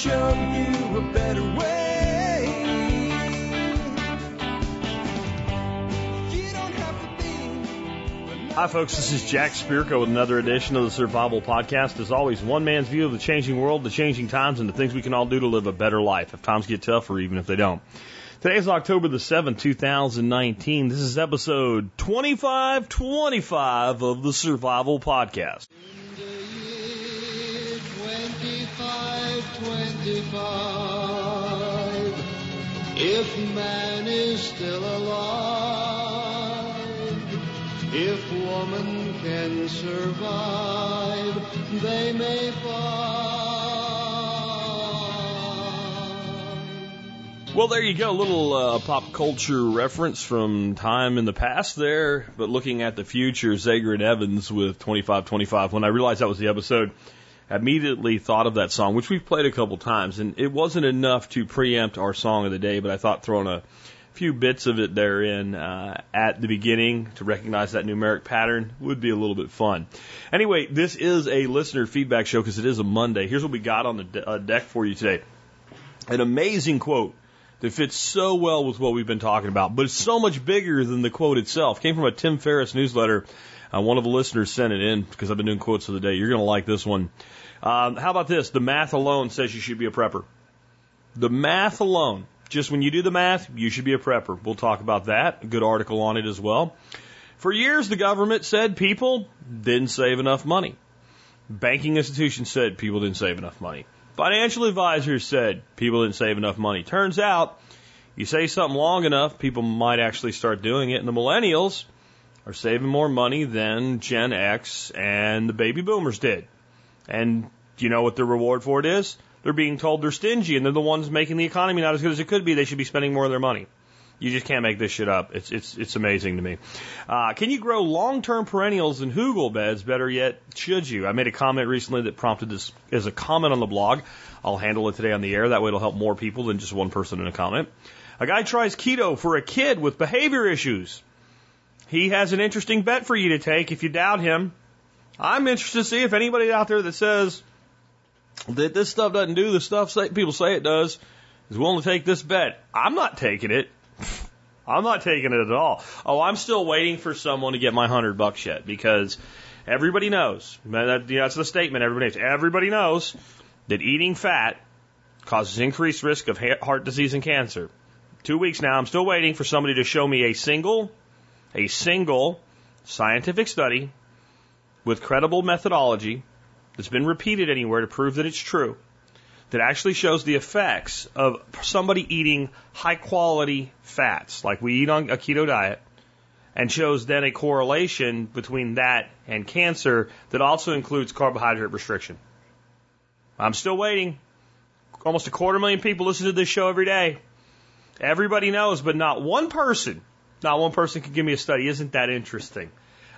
show you a better way. Hi, folks. This is Jack Spirko with another edition of the Survival Podcast. As always, one man's view of the changing world, the changing times, and the things we can all do to live a better life if times get tough or even if they don't. Today is October the 7th, 2019. This is episode 2525 of the Survival Podcast. Twenty-five, twenty-five. If man is still alive, if woman can survive, they may find. Well, there you go. A little uh, pop culture reference from time in the past there, but looking at the future, Zager and Evans with 2525. When I realized that was the episode, immediately thought of that song, which we've played a couple times, and it wasn't enough to preempt our song of the day, but I thought throwing a few bits of it therein uh, at the beginning to recognize that numeric pattern would be a little bit fun. Anyway, this is a listener feedback show because it is a Monday. Here's what we got on the de- uh, deck for you today. An amazing quote that fits so well with what we've been talking about, but it's so much bigger than the quote itself. Came from a Tim Ferriss newsletter. Uh, one of the listeners sent it in because I've been doing quotes of the day. You're going to like this one. Um, how about this? The math alone says you should be a prepper. The math alone, just when you do the math, you should be a prepper. We'll talk about that. A good article on it as well. For years, the government said people didn't save enough money. Banking institutions said people didn't save enough money. Financial advisors said people didn't save enough money. Turns out, you say something long enough, people might actually start doing it. And the millennials are saving more money than Gen X and the baby boomers did. And do you know what the reward for it is? They're being told they're stingy and they're the ones making the economy not as good as it could be. They should be spending more of their money. You just can't make this shit up. It's it's it's amazing to me. Uh, can you grow long-term perennials in hugel beds? Better yet, should you? I made a comment recently that prompted this as a comment on the blog. I'll handle it today on the air. That way, it'll help more people than just one person in a comment. A guy tries keto for a kid with behavior issues. He has an interesting bet for you to take if you doubt him. I'm interested to see if anybody out there that says that this stuff doesn't do the stuff people say it does is willing to take this bet. I'm not taking it. I'm not taking it at all. Oh, I'm still waiting for someone to get my hundred bucks yet because everybody knows. That, you know, that's the statement everybody. Everybody knows that eating fat causes increased risk of heart disease and cancer. Two weeks now, I'm still waiting for somebody to show me a single, a single scientific study with credible methodology that's been repeated anywhere to prove that it's true that actually shows the effects of somebody eating high quality fats like we eat on a keto diet and shows then a correlation between that and cancer that also includes carbohydrate restriction. I'm still waiting. Almost a quarter million people listen to this show every day. Everybody knows, but not one person, not one person can give me a study. Isn't that interesting?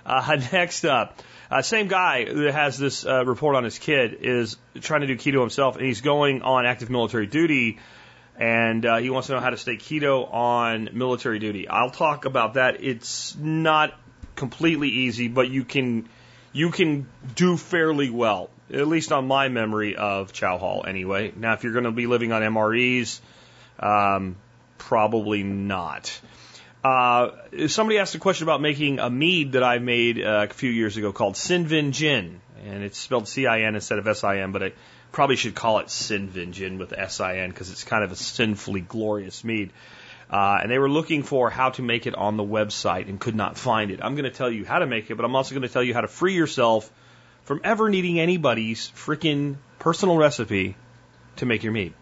Uh, next up, uh, same guy that has this uh, report on his kid is trying to do keto himself, and he's going on active military duty, and uh, he wants to know how to stay keto on military duty. I'll talk about that. It's not completely easy, but you can you can do fairly well, at least on my memory of Chow Hall. Anyway, now if you're going to be living on MREs, um, probably not. Uh, somebody asked a question about making a mead that I made uh, a few years ago called Sinvin Gin, and it's spelled C-I-N instead of S-I-N, but I probably should call it Sinvin Gin with S-I-N because it's kind of a sinfully glorious mead. Uh, and they were looking for how to make it on the website and could not find it. I'm going to tell you how to make it, but I'm also going to tell you how to free yourself from ever needing anybody's freaking personal recipe to make your mead.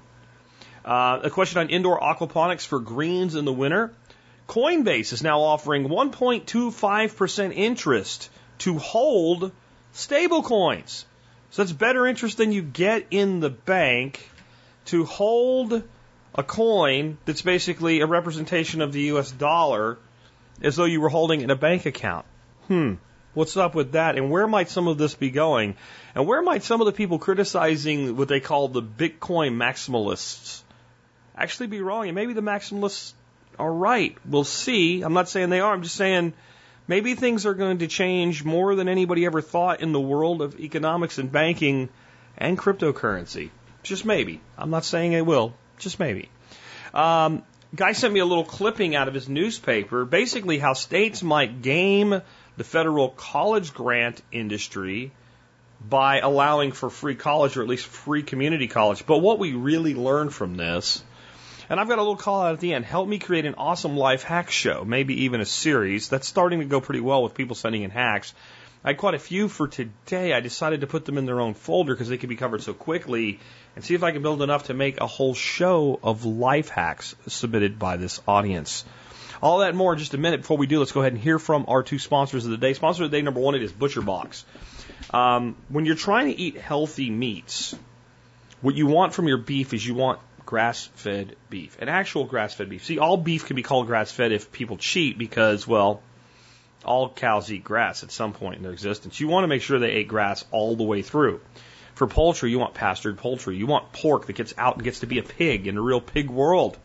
Uh, a question on indoor aquaponics for greens in the winter. Coinbase is now offering 1.25% interest to hold stablecoins. So that's better interest than you get in the bank to hold a coin that's basically a representation of the US dollar as though you were holding it in a bank account. Hmm. What's up with that? And where might some of this be going? And where might some of the people criticizing what they call the Bitcoin maximalists actually be wrong? And maybe the maximalists are right. We'll see. I'm not saying they are. I'm just saying maybe things are going to change more than anybody ever thought in the world of economics and banking and cryptocurrency. Just maybe. I'm not saying it will. Just maybe. Um, guy sent me a little clipping out of his newspaper, basically how states might game the federal college grant industry by allowing for free college or at least free community college. But what we really learned from this, and I've got a little call out at the end, help me create an awesome life hack show, maybe even a series that's starting to go pretty well with people sending in hacks. I had quite a few for today. I decided to put them in their own folder because they could be covered so quickly and see if I can build enough to make a whole show of life hacks submitted by this audience. All that more in just a minute. Before we do, let's go ahead and hear from our two sponsors of the day. Sponsor of the day number one, it is Butcher Box. Um, when you're trying to eat healthy meats, what you want from your beef is you want grass fed beef, an actual grass fed beef. See, all beef can be called grass fed if people cheat because, well, all cows eat grass at some point in their existence. You want to make sure they ate grass all the way through. For poultry, you want pastured poultry. You want pork that gets out and gets to be a pig in a real pig world.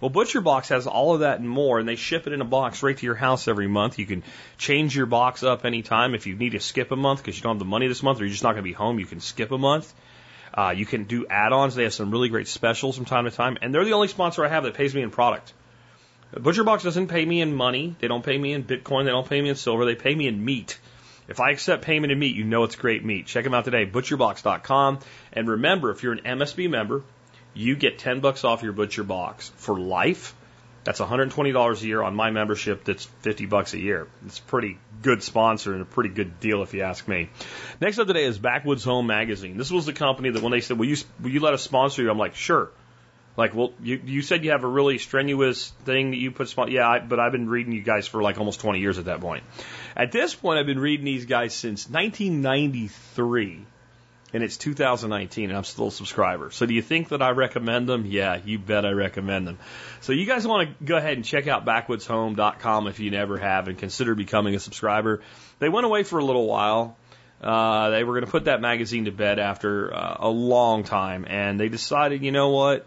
Well, Butcher Box has all of that and more, and they ship it in a box right to your house every month. You can change your box up anytime. If you need to skip a month because you don't have the money this month or you're just not going to be home, you can skip a month. Uh, you can do add-ons. They have some really great specials from time to time, and they're the only sponsor I have that pays me in product. ButcherBox doesn't pay me in money. They don't pay me in Bitcoin. They don't pay me in silver. They pay me in meat. If I accept payment in meat, you know it's great meat. Check them out today, butcherbox.com. And remember, if you're an MSB member, you get 10 bucks off your butcher box for life. That's $120 a year on my membership. That's 50 bucks a year. It's a pretty good sponsor and a pretty good deal if you ask me. Next up today is Backwoods Home Magazine. This was the company that when they said, will you, will you let us sponsor you? I'm like, sure. Like, well, you, you said you have a really strenuous thing that you put. Yeah, I, but I've been reading you guys for like almost 20 years at that point. At this point, I've been reading these guys since 1993 and it's 2019 and I'm still a subscriber. So do you think that I recommend them? Yeah, you bet I recommend them. So you guys want to go ahead and check out backwoodshome.com if you never have and consider becoming a subscriber. They went away for a little while. Uh, they were going to put that magazine to bed after uh, a long time and they decided, you know what?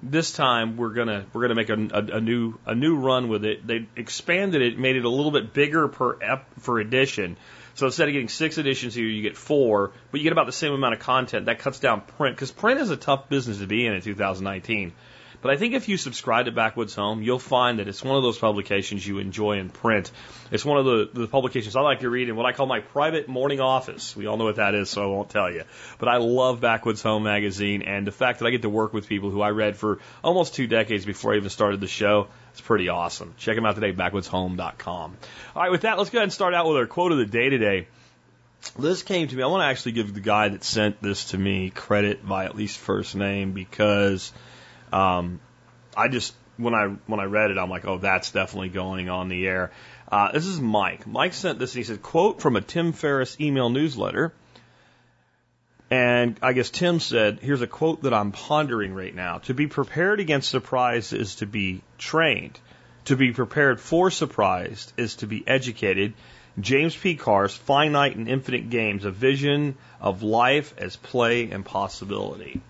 This time we're gonna we're gonna make a, a, a new a new run with it. They expanded it, made it a little bit bigger per ep, for edition so instead of getting six editions here, you get four, but you get about the same amount of content. That cuts down print because print is a tough business to be in in 2019. But I think if you subscribe to Backwoods Home, you'll find that it's one of those publications you enjoy in print. It's one of the, the publications I like to read in what I call my private morning office. We all know what that is, so I won't tell you. But I love Backwoods Home magazine, and the fact that I get to work with people who I read for almost two decades before I even started the show, it's pretty awesome. Check them out today, backwoodshome.com. All right, with that, let's go ahead and start out with our quote of the day today. This came to me. I want to actually give the guy that sent this to me credit by at least first name because um, I just when I when I read it, I'm like, oh, that's definitely going on the air. Uh, this is Mike. Mike sent this and he said, quote from a Tim Ferriss email newsletter. And I guess Tim said, here's a quote that I'm pondering right now. To be prepared against surprise is to be trained. To be prepared for surprise is to be educated. James P. Carse's Finite and Infinite Games, a vision of life as play and possibility.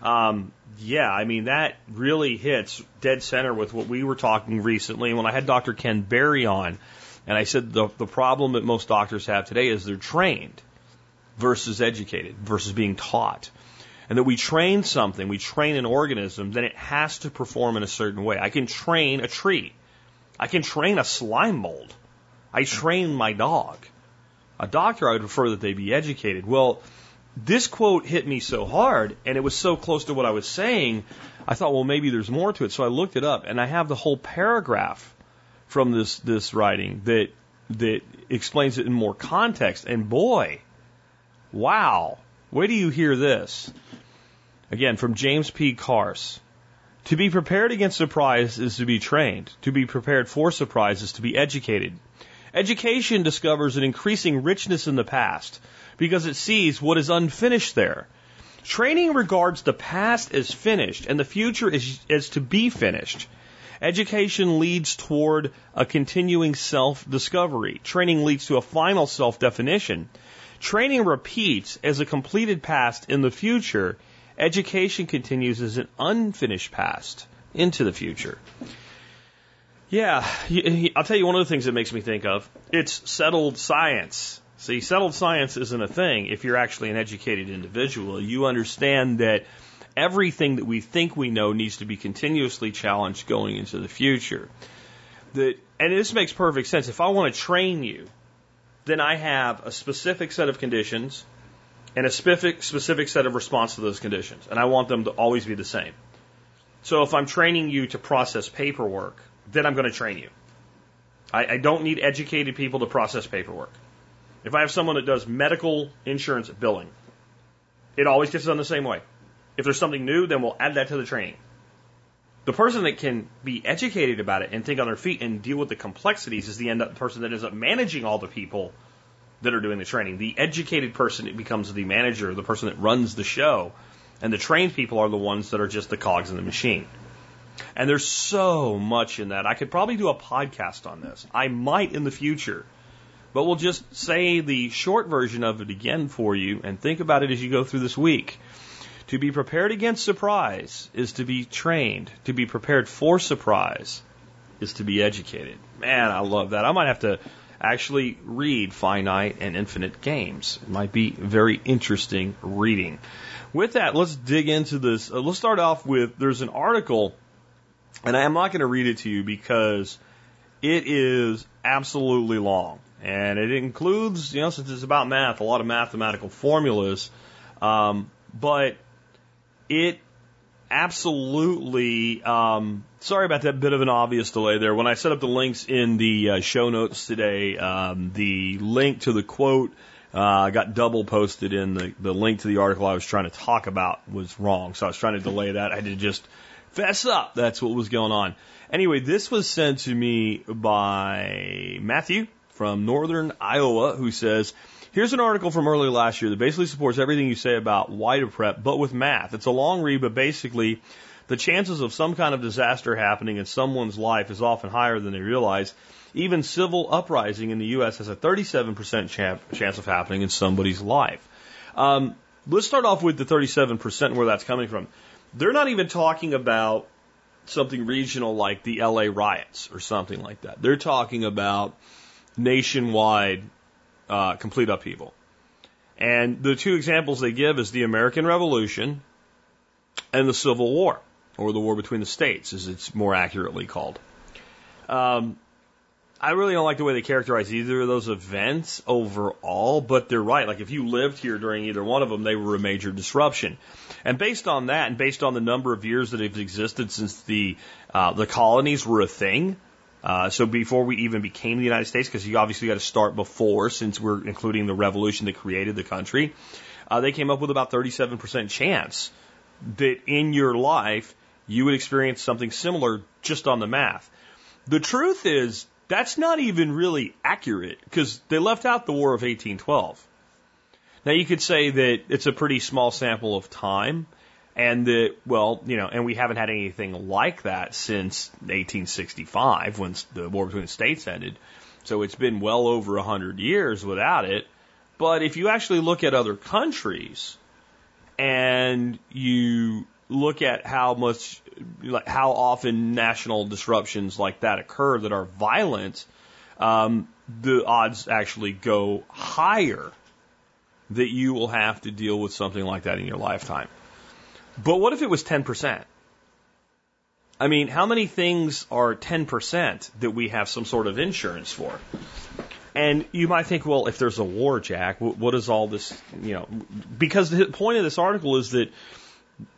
Um, yeah, I mean, that really hits dead center with what we were talking recently when I had Dr. Ken Berry on. And I said the, the problem that most doctors have today is they're trained versus educated versus being taught. And that we train something, we train an organism, then it has to perform in a certain way. I can train a tree. I can train a slime mold. I train my dog. A doctor, I would prefer that they be educated. Well, this quote hit me so hard and it was so close to what I was saying, I thought, well, maybe there's more to it. So I looked it up and I have the whole paragraph from this, this writing that, that explains it in more context. And boy, wow, where do you hear this? Again, from James P. Carse. To be prepared against surprise is to be trained. To be prepared for surprise is to be educated. Education discovers an increasing richness in the past because it sees what is unfinished there. Training regards the past as finished and the future as, as to be finished. Education leads toward a continuing self discovery. Training leads to a final self definition. Training repeats as a completed past in the future. Education continues as an unfinished past into the future. Yeah, I'll tell you one of the things that makes me think of it's settled science See, settled science isn't a thing if you're actually an educated individual. You understand that everything that we think we know needs to be continuously challenged going into the future. That, and this makes perfect sense. If I want to train you, then I have a specific set of conditions and a specific, specific set of response to those conditions. And I want them to always be the same. So if I'm training you to process paperwork, then I'm going to train you. I, I don't need educated people to process paperwork. If I have someone that does medical insurance billing, it always gets done the same way. If there's something new, then we'll add that to the training. The person that can be educated about it and think on their feet and deal with the complexities is the end up person that ends up managing all the people that are doing the training. The educated person becomes the manager, the person that runs the show, and the trained people are the ones that are just the cogs in the machine. And there's so much in that. I could probably do a podcast on this. I might in the future. But we'll just say the short version of it again for you and think about it as you go through this week. To be prepared against surprise is to be trained. To be prepared for surprise is to be educated. Man, I love that. I might have to actually read finite and infinite games. It might be very interesting reading. With that, let's dig into this. Uh, let's start off with there's an article, and I'm not going to read it to you because it is absolutely long. And it includes, you know, since it's about math, a lot of mathematical formulas. Um, but it absolutely, um, sorry about that bit of an obvious delay there. When I set up the links in the uh, show notes today, um, the link to the quote uh, got double posted in the, the link to the article I was trying to talk about was wrong. So I was trying to delay that. I had to just fess up. That's what was going on. Anyway, this was sent to me by Matthew from Northern Iowa who says, Here's an article from early last year that basically supports everything you say about WIDA prep, but with math. It's a long read, but basically, the chances of some kind of disaster happening in someone's life is often higher than they realize. Even civil uprising in the U.S. has a 37% chance of happening in somebody's life. Um, let's start off with the 37% and where that's coming from. They're not even talking about something regional like the LA riots or something like that. They're talking about nationwide uh, complete upheaval. And the two examples they give is the American Revolution and the Civil War, or the War between the States, as it's more accurately called. Um, I really don't like the way they characterize either of those events overall, but they're right. Like if you lived here during either one of them, they were a major disruption. And based on that, and based on the number of years that have existed since the uh, the colonies were a thing, uh, so before we even became the United States, because you obviously got to start before, since we're including the revolution that created the country, uh, they came up with about 37% chance that in your life you would experience something similar just on the math. The truth is that's not even really accurate because they left out the War of 1812. Now you could say that it's a pretty small sample of time and that, well, you know, and we haven't had anything like that since 1865 when the war between the states ended. So it's been well over a hundred years without it. But if you actually look at other countries and you look at how much, like how often national disruptions like that occur that are violent, um, the odds actually go higher that you will have to deal with something like that in your lifetime. But what if it was 10%? I mean, how many things are 10% that we have some sort of insurance for? And you might think, well, if there's a war, Jack, what is all this, you know, because the point of this article is that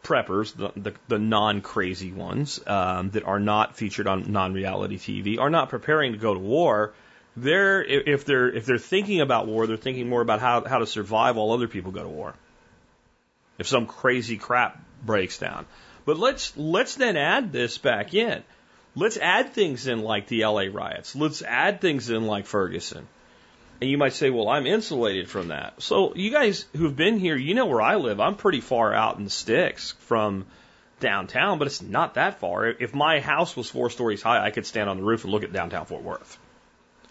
preppers, the, the, the non crazy ones um, that are not featured on non reality TV, are not preparing to go to war. They're, if they're, if they're thinking about war, they're thinking more about how, how to survive while other people go to war. If some crazy crap breaks down. But let's let's then add this back in. Let's add things in like the LA riots. Let's add things in like Ferguson. And you might say, well, I'm insulated from that. So you guys who've been here, you know where I live. I'm pretty far out in the sticks from downtown, but it's not that far. If my house was four stories high, I could stand on the roof and look at downtown Fort Worth.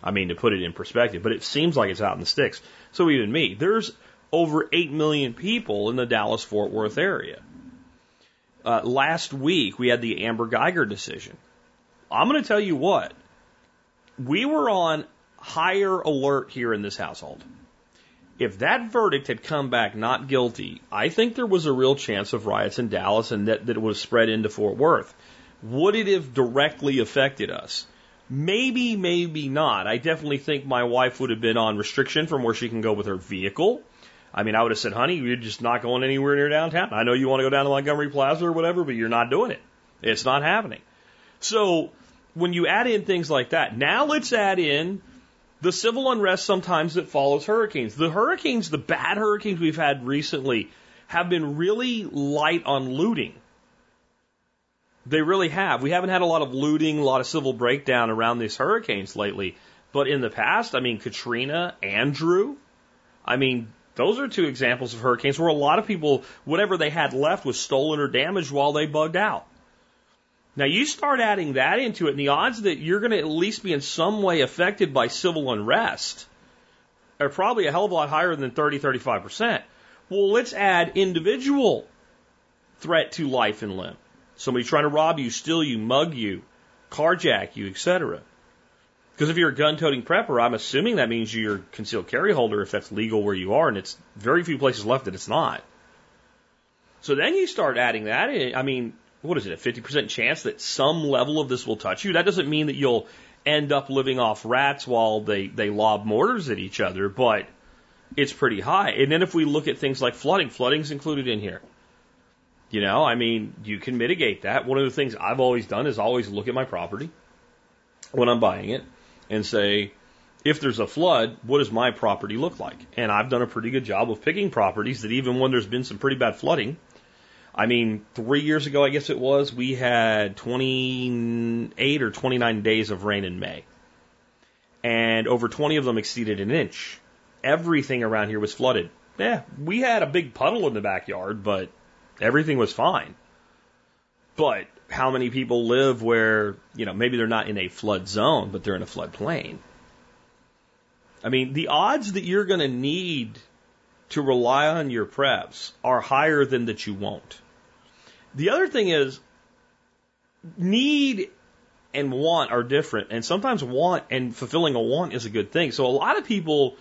I mean, to put it in perspective, but it seems like it's out in the sticks. So even me, there's over 8 million people in the Dallas Fort Worth area. Uh, last week, we had the Amber Guyger decision. I'm going to tell you what, we were on higher alert here in this household. If that verdict had come back not guilty, I think there was a real chance of riots in Dallas and that, that it have spread into Fort Worth. Would it have directly affected us? Maybe, maybe not. I definitely think my wife would have been on restriction from where she can go with her vehicle. I mean, I would have said, honey, you're just not going anywhere near downtown. I know you want to go down to Montgomery Plaza or whatever, but you're not doing it. It's not happening. So when you add in things like that, now let's add in the civil unrest sometimes that follows hurricanes. The hurricanes, the bad hurricanes we've had recently, have been really light on looting. They really have. We haven't had a lot of looting, a lot of civil breakdown around these hurricanes lately. But in the past, I mean, Katrina, Andrew, I mean, those are two examples of hurricanes where a lot of people, whatever they had left was stolen or damaged while they bugged out. Now you start adding that into it, and the odds that you're going to at least be in some way affected by civil unrest are probably a hell of a lot higher than 30, 35%. Well, let's add individual threat to life and limb. Somebody trying to rob you, steal you, mug you, carjack you, etc. Because if you're a gun-toting prepper, I'm assuming that means you're a concealed carry holder if that's legal where you are, and it's very few places left that it's not. So then you start adding that in. I mean, what is it, a 50% chance that some level of this will touch you? That doesn't mean that you'll end up living off rats while they, they lob mortars at each other, but it's pretty high. And then if we look at things like flooding, flooding's included in here. You know, I mean, you can mitigate that. One of the things I've always done is always look at my property when I'm buying it and say, if there's a flood, what does my property look like? And I've done a pretty good job of picking properties that even when there's been some pretty bad flooding, I mean, three years ago, I guess it was, we had 28 or 29 days of rain in May. And over 20 of them exceeded an inch. Everything around here was flooded. Yeah, we had a big puddle in the backyard, but everything was fine. But how many people live where, you know, maybe they're not in a flood zone, but they're in a flood plain? I mean, the odds that you're going to need to rely on your preps are higher than that you won't. The other thing is, need and want are different, and sometimes want and fulfilling a want is a good thing. So a lot of people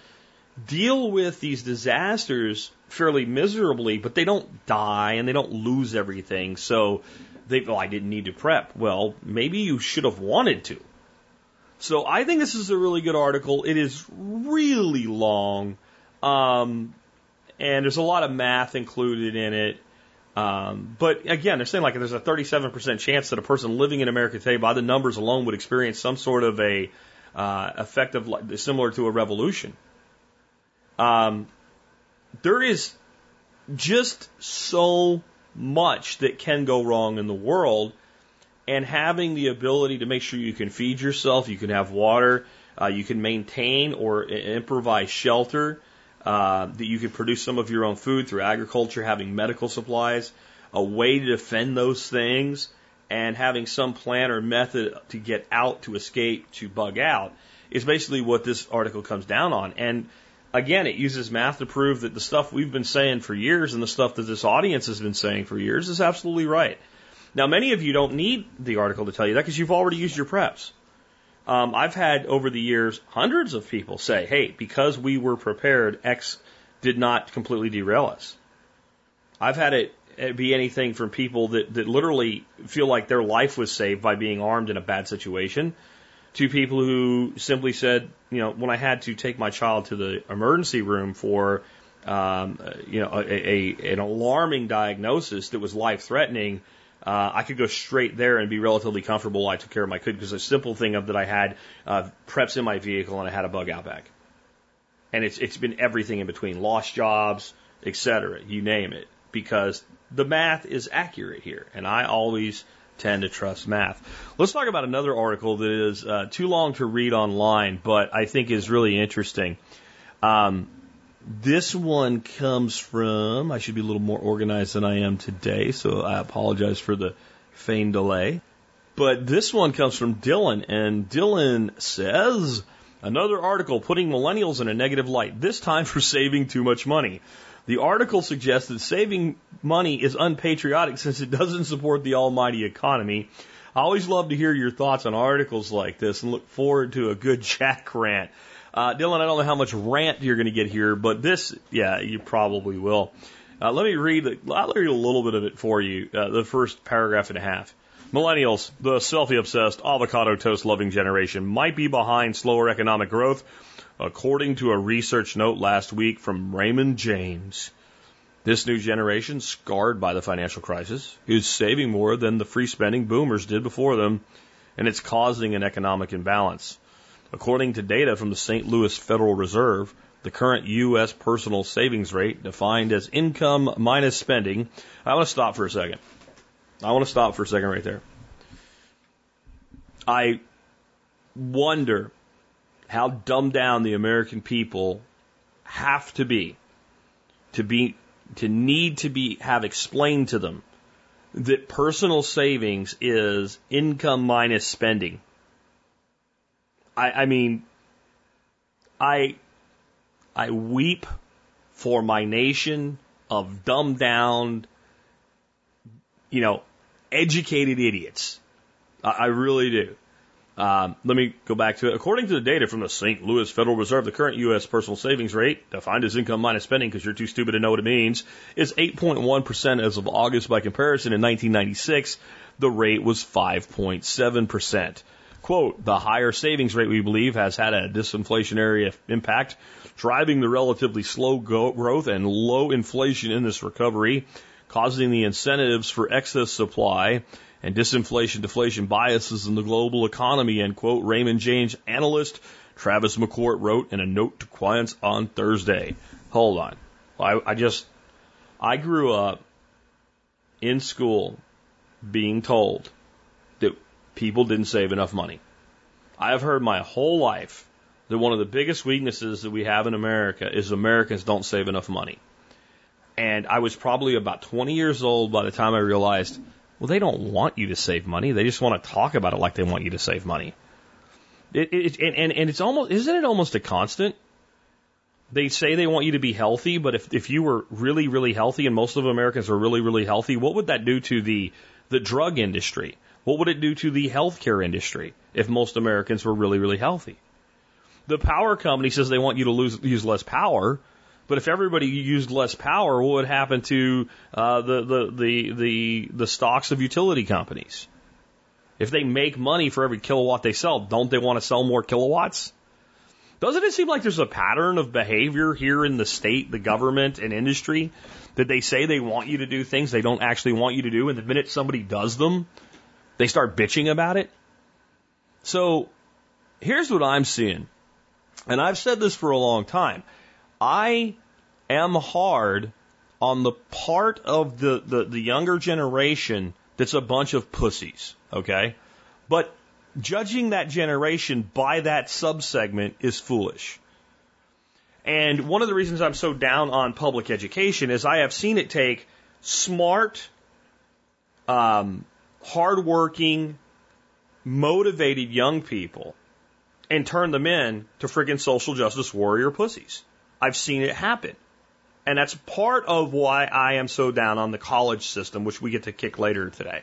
deal with these disasters fairly miserably, but they don't die and they don't lose everything. So they, oh, I didn't need to prep. Well, maybe you should have wanted to. So I think this is a really good article. It is really long, um, and there's a lot of math included in it. Um, but again, they're saying like there's a 37% chance that a person living in America today, by the numbers alone, would experience some sort of a uh, effect of similar to a revolution. Um, there is just so much that can go wrong in the world, and having the ability to make sure you can feed yourself, you can have water, uh, you can maintain or improvise shelter, uh, that you can produce some of your own food through agriculture, having medical supplies, a way to defend those things, and having some plan or method to get out, to escape, to bug out, is basically what this article comes down on. And again, it uses math to prove that the stuff we've been saying for years and the stuff that this audience has been saying for years is absolutely right. Now, many of you don't need the article to tell you that because you've already used your preps. Um, I've had over the years hundreds of people say, hey, because we were prepared, X did not completely derail us. I've had it be anything from people that, that literally feel like their life was saved by being armed in a bad situation to people who simply said, you know, when I had to take my child to the emergency room for, um, you know, a, a, an alarming diagnosis that was life threatening, uh, I could go straight there and be relatively comfortable. I took care of my kid. Because a simple thing of that I had uh, preps in my vehicle and I had a bug out bag, and it's it's been everything in between, lost jobs, etc. You name it, because the math is accurate here, and I always tend to trust math. Let's talk about another article that is uh, too long to read online, but I think is really interesting. Um, this one comes from, I should be a little more organized than I am today, so I apologize for the feigned delay. But this one comes from Dylan, and Dylan says, another article putting millennials in a negative light, this time for saving too much money. The article suggests that saving money is unpatriotic since it doesn't support the almighty economy. I always love to hear your thoughts on articles like this and look forward to a good Jack rant. Uh, Dylan, I don't know how much rant you're going to get here, but this, yeah, you probably will. Uh, let me read. I'll read a little bit of it for you. Uh, the first paragraph and a half. Millennials, the selfie obsessed, avocado toast loving generation, might be behind slower economic growth, according to a research note last week from Raymond James. This new generation, scarred by the financial crisis, is saving more than the free spending boomers did before them, and it's causing an economic imbalance. According to data from the St. Louis Federal Reserve, the current U.S. personal savings rate, defined as income minus spending. I want to stop for a second. I want to stop for a second right there. I wonder how dumbed down the American people have to be to be to need to be have explained to them that personal savings is income minus spending. I, I mean, I I weep for my nation of dumbed down, you know, educated idiots. I, I really do. Um, let me go back to it. According to the data from the St. Louis Federal Reserve, the current U.S. personal savings rate, defined as income minus spending because you're too stupid to know what it means, is 8.1% as of August. By comparison, in 1996, the rate was 5.7%. Quote, the higher savings rate, we believe, has had a disinflationary impact, driving the relatively slow growth and low inflation in this recovery causing the incentives for excess supply and disinflation deflation biases in the global economy, end quote, Raymond James analyst Tavis McCourt wrote in a note to clients on Thursday. Hold on. I, I just, I grew up in school being told that people didn't save enough money. I have heard my whole life that one of the biggest weaknesses that we have in America is Americans don't save enough money. And I was probably about 20 years old by the time I realized, well, they don't want you to save money. They just want to talk about it like they want you to save money. It, it, and, and it's almost, isn't it almost a constant? They say they want you to be healthy, but if, if you were really, really healthy and most of Americans are really, really healthy, what would that do to the, the drug industry? What would it do to the healthcare industry if most Americans were really, really healthy? The power company says they want you to lose, use less power, but if everybody used less power, what would happen to uh, the, the, the, the, the stocks of utility companies? If they make money for every kilowatt they sell, don't they want to sell more kilowatts? Doesn't it seem like there's a pattern of behavior here in the state, the government, and industry that they say they want you to do things they don't actually want you to do, and the minute somebody does them, they start bitching about it? So here's what I'm seeing. And I've said this for a long time. I am hard on the part of the, the, the younger generation that's a bunch of pussies, okay? But judging that generation by that subsegment is foolish. And one of the reasons I'm so down on public education is I have seen it take smart, um, hardworking, motivated young people and turn them in to friggin' social justice warrior pussies. I've seen it happen. And that's part of why I am so down on the college system, which we get to kick later today.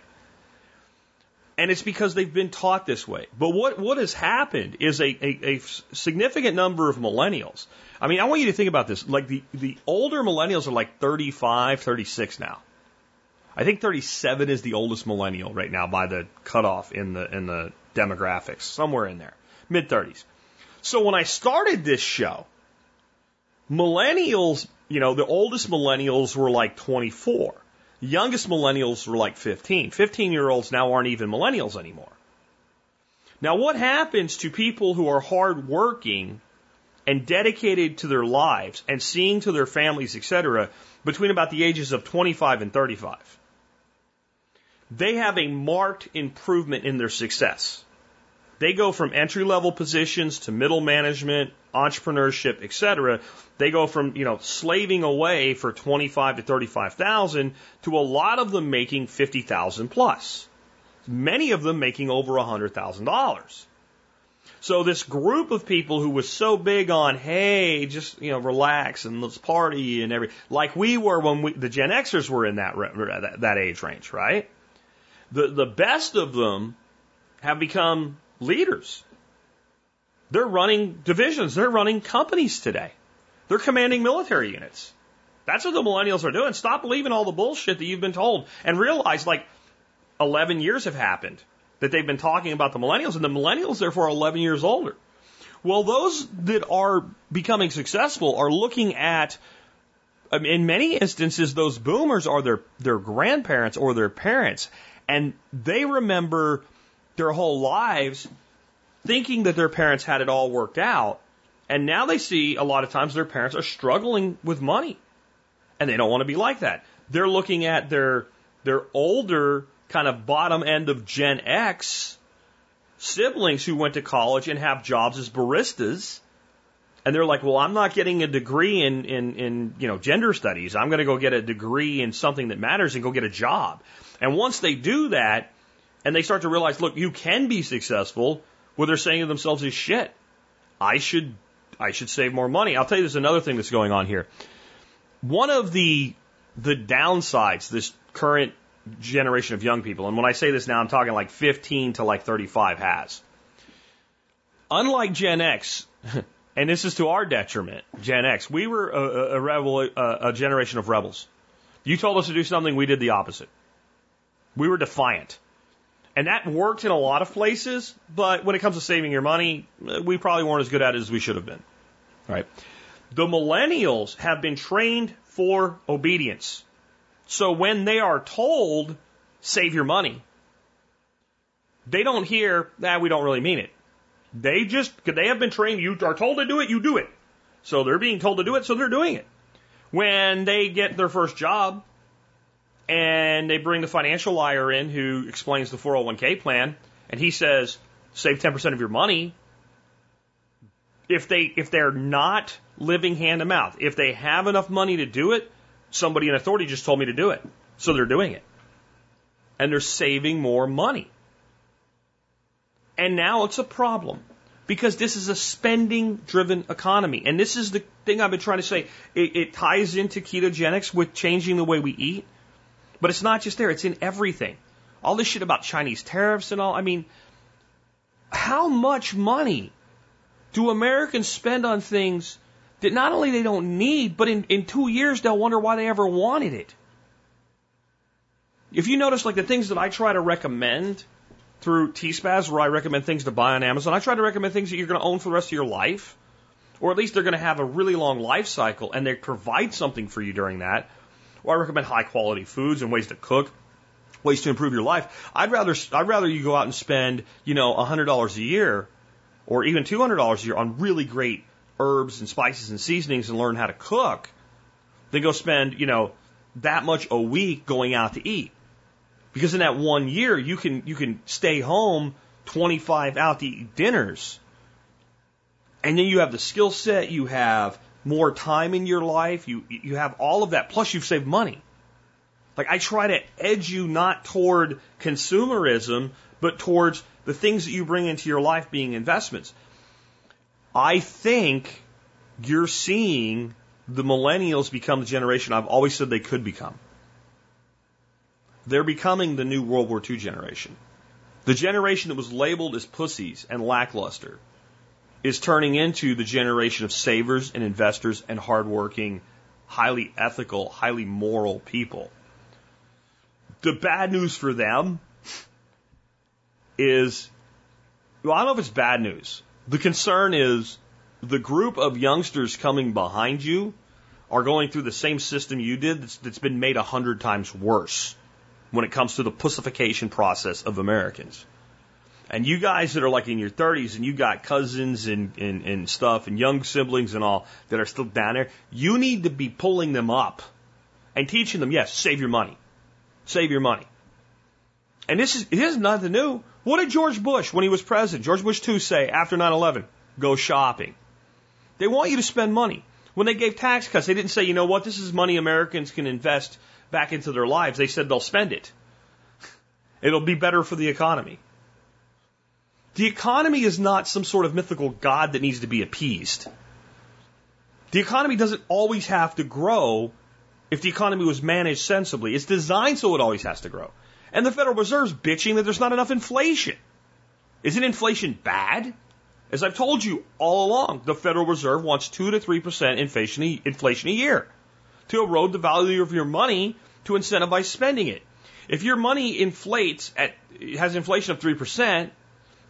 And it's because they've been taught this way. But what, what has happened is a, a, a significant number of millennials. I mean, I want you to think about this. Like the, the older millennials are like 35, 36 now. I think 37 is the oldest millennial right now by the cutoff in the, in the demographics, somewhere in there, mid 30s. So when I started this show, Millennials, you know, the oldest millennials were like 24. The youngest millennials were like 15. 15 year olds now aren't even millennials anymore. Now, what happens to people who are hardworking and dedicated to their lives and seeing to their families, etc., between about the ages of 25 and 35? They have a marked improvement in their success. They go from entry level positions to middle management, entrepreneurship, etc. They go from, you know, slaving away for 25 to 35,000 to a lot of them making 50,000 plus. Many of them making over $100,000. So this group of people who was so big on, hey, just, you know, relax and let's party and every, like we were when we, the Gen Xers were in that, that, that age range, right? The, the best of them have become leaders. They're running divisions. They're running companies today. They're commanding military units. That's what the millennials are doing. Stop believing all the bullshit that you've been told and realize like 11 years have happened that they've been talking about the millennials and the millennials therefore are 11 years older. Well, those that are becoming successful are looking at um, in many instances, those boomers are their, their grandparents or their parents, and they remember their whole lives thinking that their parents had it all worked out. And now they see a lot of times their parents are struggling with money. And they don't want to be like that. They're looking at their, their older kind of bottom end of Gen X siblings who went to college and have jobs as baristas and they're like, well, I'm not getting a degree in, in, in you know, gender studies. I'm going to go get a degree in something that matters and go get a job. And once they do that, and they start to realize, look, you can be successful, what they're saying to themselves is shit. I should, I should save more money. I'll tell you, there's another thing that's going on here. One of the, the downsides, this current generation of young people, and when I say this now, I'm talking like 15 to like 35 has. Unlike Gen X, and this is to our detriment, Gen X. We were a, a, rebel, a, a generation of rebels. You told us to do something, we did the opposite. We were defiant. And that worked in a lot of places, but when it comes to saving your money, we probably weren't as good at it as we should have been. Right? The millennials have been trained for obedience. So when they are told, save your money, they don't hear, that ah, we don't really mean it. They just, they have been trained, you are told to do it, you do it. So they're being told to do it, so they're doing it. When they get their first job and they bring the financial liar in who explains the 401k plan and he says, save 10% of your money, if they, if they're not living hand to mouth, if they have enough money to do it, somebody in authority just told me to do it. So they're doing it. And they're saving more money. And now it's a problem because this is a spending driven economy. And this is the thing I've been trying to say. It, it, ties into ketogenics with changing the way we eat. But it's not just there, it's in everything. All this shit about Chinese tariffs and all. I mean, how much money do Americans spend on things that not only they don't need, but in, in two years they'll wonder why they ever wanted it? If you notice, like the things that I try to recommend through T-Spaz where I recommend things to buy on Amazon. I try to recommend things that you're going to own for the rest of your life, or at least they're going to have a really long life cycle and they provide something for you during that. Or I recommend high quality foods and ways to cook, ways to improve your life. I'd rather I'd rather you go out and spend you know hundred dollars a year, or even two hundred dollars a year on really great herbs and spices and seasonings and learn how to cook, than go spend you know that much a week going out to eat. Because in that one year, you can, you can stay home 25 out to eat dinners. And then you have the skill set, you have more time in your life, you, you have all of that, plus you've saved money. Like I try to edge you not toward consumerism, but towards the things that you bring into your life being investments. I think you're seeing the millennials become the generation I've always said they could become. They're becoming the new World War II generation. The generation that was labeled as pussies and lackluster is turning into the generation of savers and investors and hardworking, highly ethical, highly moral people. The bad news for them is, well, I don't know if it's bad news. The concern is the group of youngsters coming behind you are going through the same system you did that's, that's been made a hundred times worse when it comes to the pussification process of Americans. And you guys that are like in your 30s and you got cousins and, and, and stuff and young siblings and all that are still down there, you need to be pulling them up and teaching them, yes, save your money. Save your money. And this is, this is nothing new. What did George Bush, when he was president, George Bush II say after 9-11? Go shopping. They want you to spend money. When they gave tax cuts, they didn't say, you know what, this is money Americans can invest back into their lives, they said they'll spend it. It'll be better for the economy. The economy is not some sort of mythical god that needs to be appeased. The economy doesn't always have to grow if the economy was managed sensibly. It's designed so it always has to grow. And the Federal Reserve's bitching that there's not enough inflation. Isn't inflation bad? As I've told you all along, the Federal Reserve wants 2 to 3% inflation, inflation a year to erode the value of your money to incentivize spending it. If your money inflates at, has inflation of 3%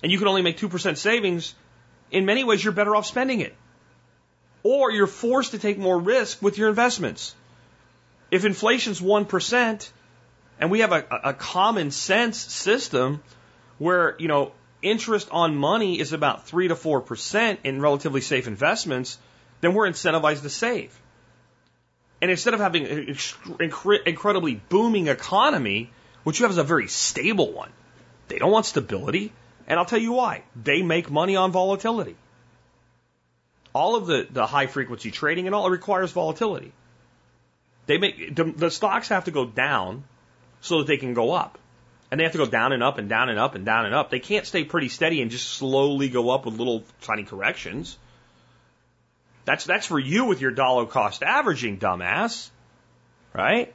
and you can only make 2% savings, in many ways you're better off spending it. Or you're forced to take more risk with your investments. If inflation's 1% and we have a, a common sense system where, you know, interest on money is about 3 to 4% in relatively safe investments, then we're incentivized to save. And instead of having an incredibly booming economy, what you have is a very stable one. They don't want stability. And I'll tell you why. They make money on volatility. All of the, the high frequency trading and all it requires volatility. They make the, the stocks have to go down so that they can go up. And they have to go down and up and down and up and down and up. They can't stay pretty steady and just slowly go up with little tiny corrections. That's that's for you with your dollar cost averaging, dumbass. Right?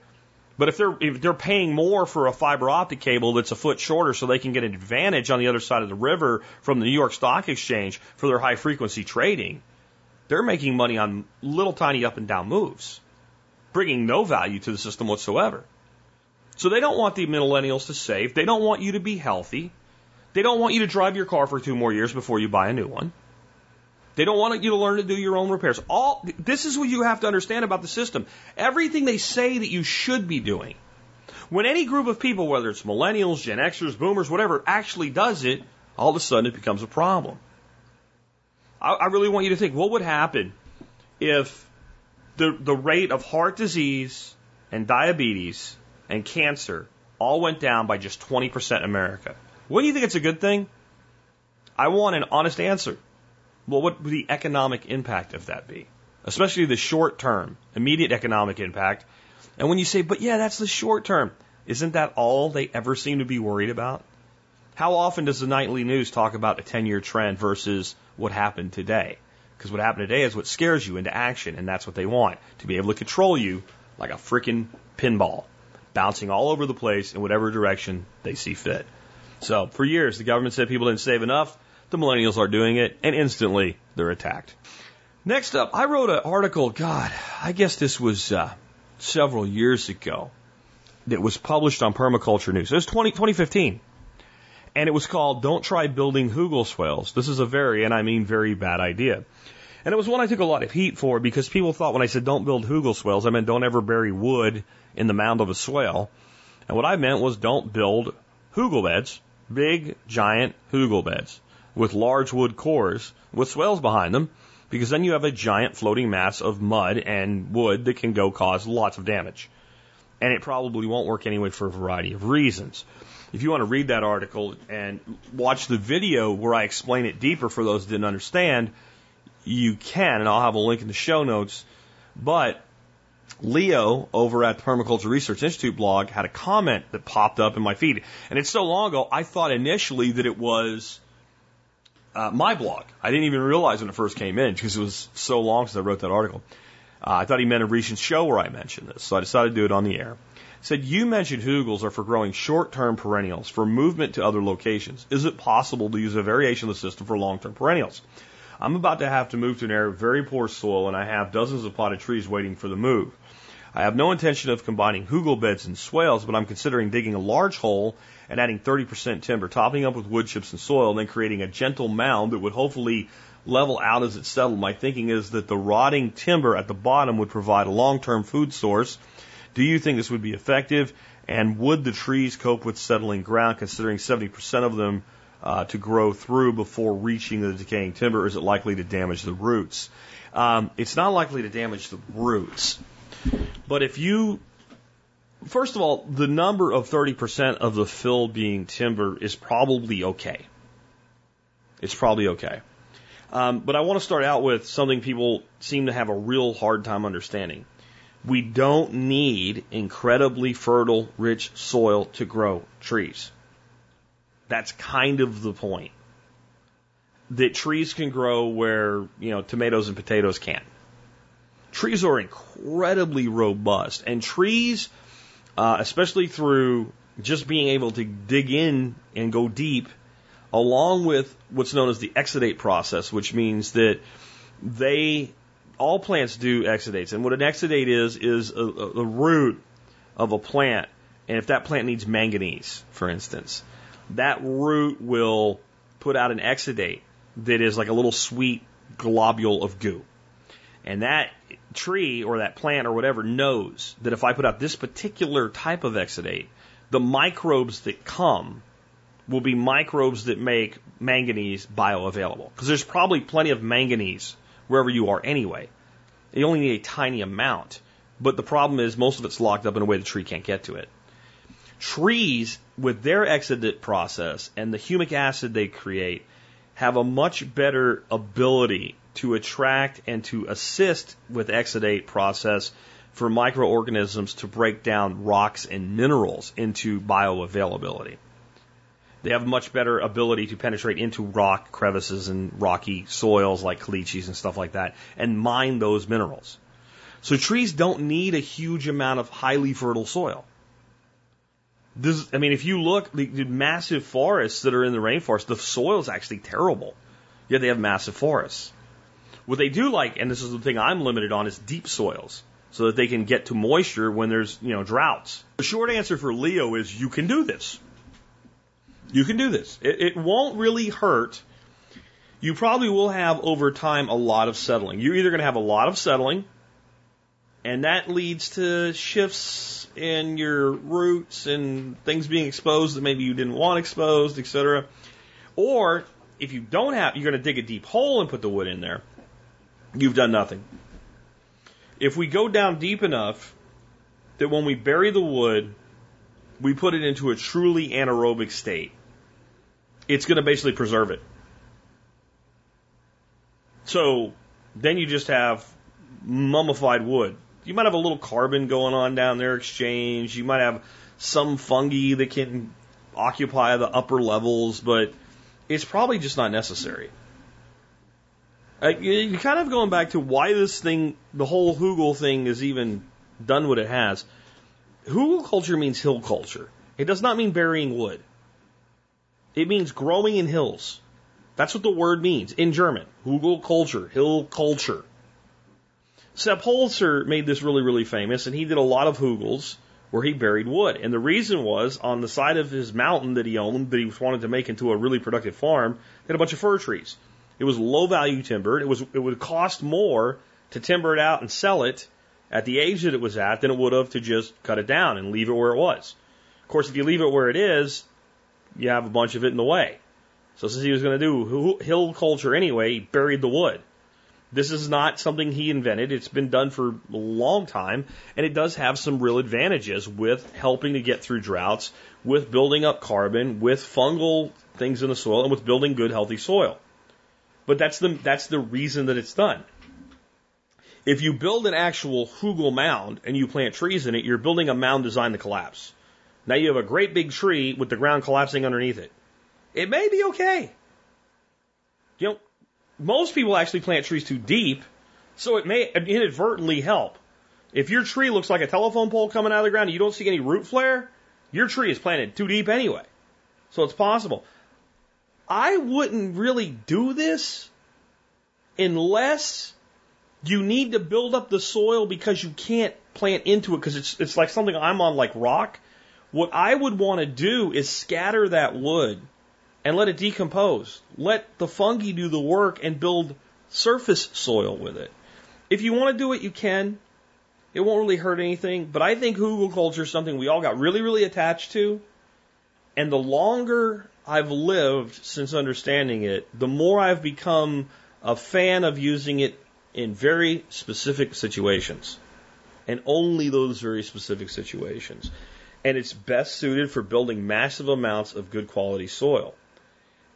But if they're if they're paying more for a fiber optic cable that's a foot shorter so they can get an advantage on the other side of the river from the New York Stock Exchange for their high frequency trading, they're making money on little tiny up and down moves, bringing no value to the system whatsoever. So they don't want the millennials to save. They don't want you to be healthy. They don't want you to drive your car for two more years before you buy a new one. They don't want you to learn to do your own repairs. All this is what you have to understand about the system. Everything they say that you should be doing. When any group of people, whether it's millennials, Gen Xers, boomers, whatever, actually does it, all of a sudden it becomes a problem. I, I really want you to think what would happen if the, the rate of heart disease and diabetes and cancer all went down by just 20% in America. Wouldn't you think it's a good thing? I want an honest answer. Well, what would the economic impact of that be? Especially the short term, immediate economic impact. And when you say, but yeah, that's the short term, isn't that all they ever seem to be worried about? How often does the nightly news talk about a 10 year trend versus what happened today? Because what happened today is what scares you into action, and that's what they want to be able to control you like a freaking pinball, bouncing all over the place in whatever direction they see fit. So, for years, the government said people didn't save enough. The millennials are doing it, and instantly they're attacked. Next up, I wrote an article, God, I guess this was uh, several years ago, that was published on Permaculture News. It was 20, 2015. And it was called Don't Try Building Hugel Swales. This is a very, and I mean very bad idea. And it was one I took a lot of heat for because people thought when I said don't build hugel swales, I meant don't ever bury wood in the mound of a swale. And what I meant was don't build hugel beds, big, giant hugel beds with large wood cores with swales behind them, because then you have a giant floating mass of mud and wood that can go cause lots of damage. And it probably won't work anyway for a variety of reasons. If you want to read that article and watch the video where I explain it deeper for those that didn't understand, you can, and I'll have a link in the show notes. But Leo over at the Permaculture Research Institute blog had a comment that popped up in my feed. And it's so long ago, I thought initially that it was uh, my blog. I didn't even realize when it first came in because it was so long since I wrote that article. Uh, I thought he meant a recent show where I mentioned this, so I decided to do it on the air. said, You mentioned hugels are for growing short term perennials for movement to other locations. Is it possible to use a variation of the system for long term perennials? I'm about to have to move to an area of very poor soil, and I have dozens of potted trees waiting for the move. I have no intention of combining hugel beds and swales, but I'm considering digging a large hole and adding 30% timber, topping up with wood chips and soil, and then creating a gentle mound that would hopefully level out as it settled. My thinking is that the rotting timber at the bottom would provide a long-term food source. Do you think this would be effective? And would the trees cope with settling ground, considering 70% of them uh, to grow through before reaching the decaying timber? Is it likely to damage the roots? Um, it's not likely to damage the roots. But if you, first of all, the number of 30% of the fill being timber is probably okay. It's probably okay. Um, but I want to start out with something people seem to have a real hard time understanding. We don't need incredibly fertile, rich soil to grow trees. That's kind of the point. That trees can grow where, you know, tomatoes and potatoes can't. Trees are incredibly robust, and trees, uh, especially through just being able to dig in and go deep, along with what's known as the exudate process, which means that they all plants do exudates. And what an exudate is is a, a, root of a plant, and if that plant needs manganese, for instance, that root will put out an exudate that is like a little sweet globule of goo. And that tree or that plant or whatever knows that if I put out this particular type of exudate, the microbes that come will be microbes that make manganese bioavailable. Because there's probably plenty of manganese wherever you are anyway. You only need a tiny amount. But the problem is most of it's locked up in a way the tree can't get to it. Trees, with their exudate process and the humic acid they create, have a much better ability to attract and to assist with exudate process for microorganisms to break down rocks and minerals into bioavailability. They have much better ability to penetrate into rock crevices and rocky soils like caliche and stuff like that and mine those minerals. So trees don't need a huge amount of highly fertile soil. This, I mean, if you look, the, the massive forests that are in the rainforest, the soil is actually terrible. Yet they have massive forests. What they do like, and this is the thing I'm limited on, is deep soils so that they can get to moisture when there's, you know, droughts. The short answer for Leo is you can do this. You can do this. It, it won't really hurt. You probably will have over time a lot of settling. You're either going to have a lot of settling, and that leads to shifts in your roots and things being exposed that maybe you didn't want exposed, etc. Or if you don't have, you're going to dig a deep hole and put the wood in there. You've done nothing. If we go down deep enough that when we bury the wood, we put it into a truly anaerobic state, it's going to basically preserve it. So then you just have mummified wood. You might have a little carbon going on down there exchange. You might have some fungi that can occupy the upper levels, but it's probably just not necessary. Uh, you kind of going back to why this thing, the whole hugel thing, is even done what it has. Hugel culture means hill culture. It does not mean burying wood. It means growing in hills. That's what the word means in German. Hugel culture, hill culture. Sepp Holzer made this really, really famous, and he did a lot of hugels where he buried wood. And the reason was on the side of his mountain that he owned, that he wanted to make into a really productive farm, he had a bunch of fir trees. It was low value timber. It was it would cost more to timber it out and sell it at the age that it was at than it would have to just cut it down and leave it where it was. Of course, if you leave it where it is, you have a bunch of it in the way. So since he was going to do hill culture anyway, he buried the wood. This is not something he invented. It's been done for a long time, and it does have some real advantages with helping to get through droughts, with building up carbon, with fungal things in the soil, and with building good, healthy soil. But that's the that's the reason that it's done. If you build an actual hugel mound and you plant trees in it, you're building a mound designed to collapse. Now you have a great big tree with the ground collapsing underneath it. It may be okay. You know, most people actually plant trees too deep, so it may inadvertently help. If your tree looks like a telephone pole coming out of the ground and you don't see any root flare, your tree is planted too deep anyway. So it's possible. I wouldn't really do this unless you need to build up the soil because you can't plant into it because it's it's like something I'm on like rock. What I would want to do is scatter that wood and let it decompose. Let the fungi do the work and build surface soil with it. If you want to do it, you can. It won't really hurt anything. But I think hugel culture is something we all got really, really attached to. And the longer I've lived since understanding it, the more I've become a fan of using it in very specific situations. And only those very specific situations. And it's best suited for building massive amounts of good quality soil.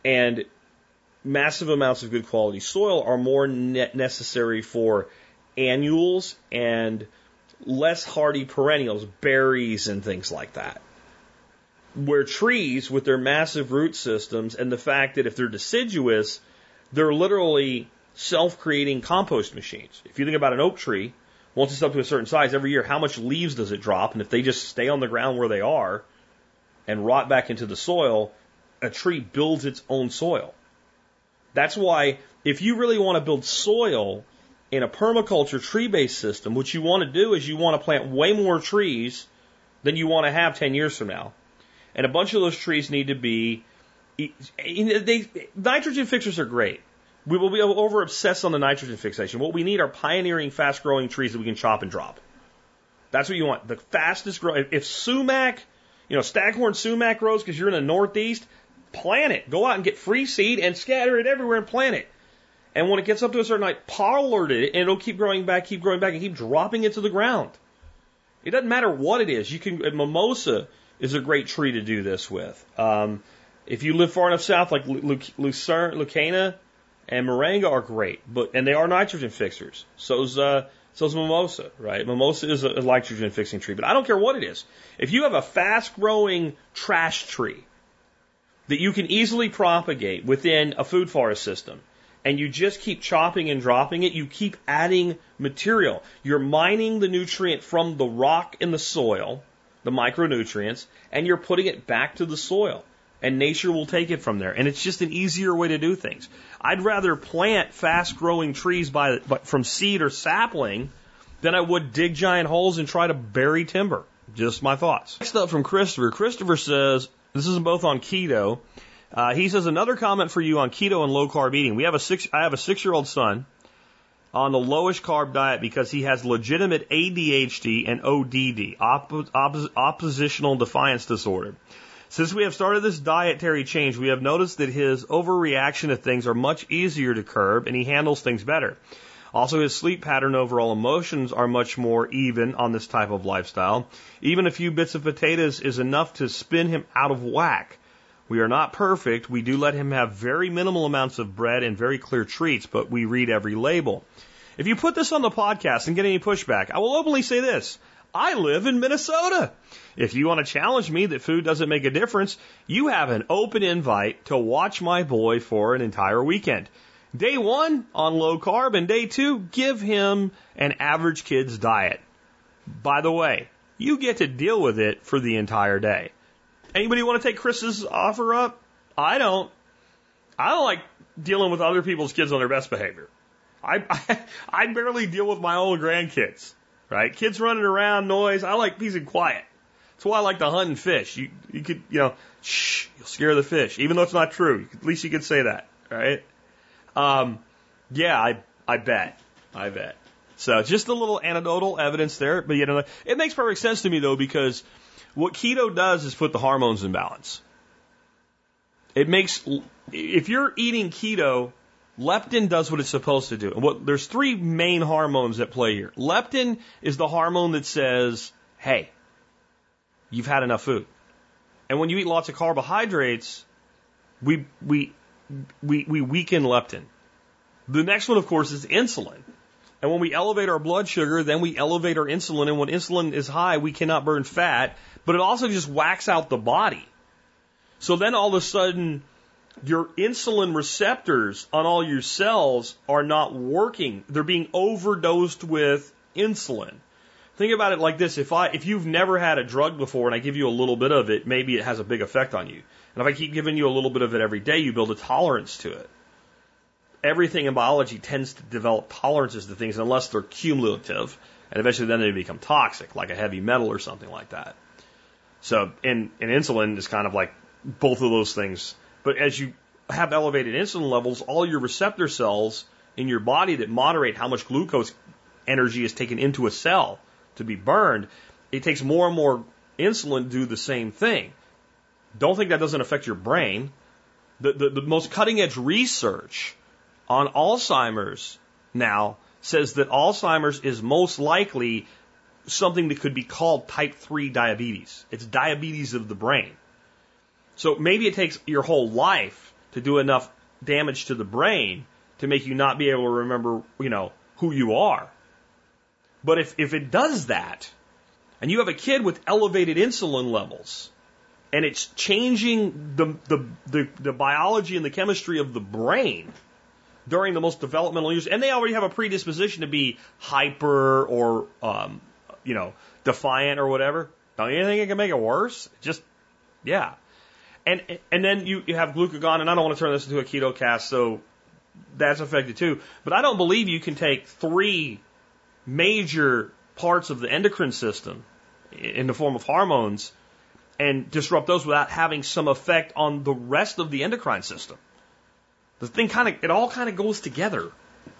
And massive amounts of good quality soil are more necessary for annuals and less hardy perennials, berries and things like that. Where trees, with their massive root systems and the fact that if they're deciduous, they're literally self creating compost machines. If you think about an oak tree, once it's up to a certain size, every year, how much leaves does it drop? And if they just stay on the ground where they are and rot back into the soil, a tree builds its own soil. That's why if you really want to build soil in a permaculture tree based system, what you want to do is you want to plant way more trees than you want to have 10 years from now. And a bunch of those trees need to be, they, nitrogen fixers are great. We will be over obsessed on the nitrogen fixation. What we need are pioneering, fast growing trees that we can chop and drop. That's what you want. The fastest growing. If sumac, you know, staghorn sumac grows because you're in the Northeast, plant it. Go out and get free seed and scatter it everywhere and plant it. And when it gets up to a certain height, pollard it, and it'll keep growing back, keep growing back, and keep dropping it to the ground. It doesn't matter what it is. You can mimosa is a great tree to do this with. Um, if you live far enough south, like Lucerne, Leucaena and Moringa are great, but and they are nitrogen fixers. So's uh, so's mimosa, right? Mimosa is a nitrogen fixing tree, but I don't care what it is. If you have a fast growing trash tree that you can easily propagate within a food forest system, and you just keep chopping and dropping it, you keep adding material. You're mining the nutrient from the rock in the soil, the micronutrients, and you're putting it back to the soil and nature will take it from there. And it's just an easier way to do things. I'd rather plant fast growing trees by, from seed or sapling than I would dig giant holes and try to bury timber. Just my thoughts. Next up from Christopher. Christopher says, this is both on keto. Uh, he says another comment for you on keto and low carb eating. We have a six, I have a six year old son on the lowest carb diet because he has legitimate ADHD and ODD, oppositional defiance disorder. Since we have started this dietary change, we have noticed that his overreaction to things are much easier to curb and he handles things better. Also, his sleep pattern overall emotions are much more even on this type of lifestyle. Even a few bits of potatoes is enough to spin him out of whack. We are not perfect. We do let him have very minimal amounts of bread and very clear treats, but we read every label. If you put this on the podcast and get any pushback, I will openly say this. I live in Minnesota. If you want to challenge me that food doesn't make a difference, you have an open invite to watch my boy for an entire weekend. Day one on low carb and day two, give him an average kid's diet. By the way, you get to deal with it for the entire day. Anybody want to take Chris's offer up? I don't. I don't like dealing with other people's kids on their best behavior. I, I, I barely deal with my own grandkids right? Kids running around, noise. I like peace and quiet. That's why I like to hunt and fish. You, you could, you know, shh, you'll scare the fish, even though it's not true. At least you could say that, right? Um, yeah, I, I bet. I bet. So just a little anecdotal evidence there, but you know, it makes perfect sense to me though because what keto does is put the hormones in balance. It makes if you're eating keto, Leptin does what it's supposed to do. And what, there's three main hormones at play here. Leptin is the hormone that says, hey, you've had enough food. And when you eat lots of carbohydrates, we, we, we, we weaken leptin. The next one, of course, is insulin. And when we elevate our blood sugar, then we elevate our insulin. And when insulin is high, we cannot burn fat, but it also just whacks out the body. So then all of a sudden, your insulin receptors on all your cells are not working. They're being overdosed with insulin. Think about it like this. If I, if you've never had a drug before and I give you a little bit of it, maybe it has a big effect on you. And if I keep giving you a little bit of it every day, you build a tolerance to it. Everything in biology tends to develop tolerances to things unless they're cumulative. And eventually then they become toxic, like a heavy metal or something like that. So, and, and insulin is kind of like both of those things but as you have elevated insulin levels, all your receptor cells in your body that moderate how much glucose energy is taken into a cell to be burned, it takes more and more insulin to do the same thing. Don't think that doesn't affect your brain. The, the, the most cutting edge research on Alzheimer's now says that Alzheimer's is most likely something that could be called type 3 diabetes. It's diabetes of the brain. So maybe it takes your whole life to do enough damage to the brain to make you not be able to remember, you know, who you are. But if, if it does that, and you have a kid with elevated insulin levels, and it's changing the, the, the, the biology and the chemistry of the brain during the most developmental years, and they already have a predisposition to be hyper or, um, you know, defiant or whatever, don't you think it can make it worse? Just, yeah. and and then you, you have glucagon, and I don't want to turn this into a keto cast, so that's affected too. But I don't believe you can take three major parts of the endocrine system in the form of hormones and disrupt those without having some effect on the rest of the endocrine system. The thing kind of, it all kind of goes together.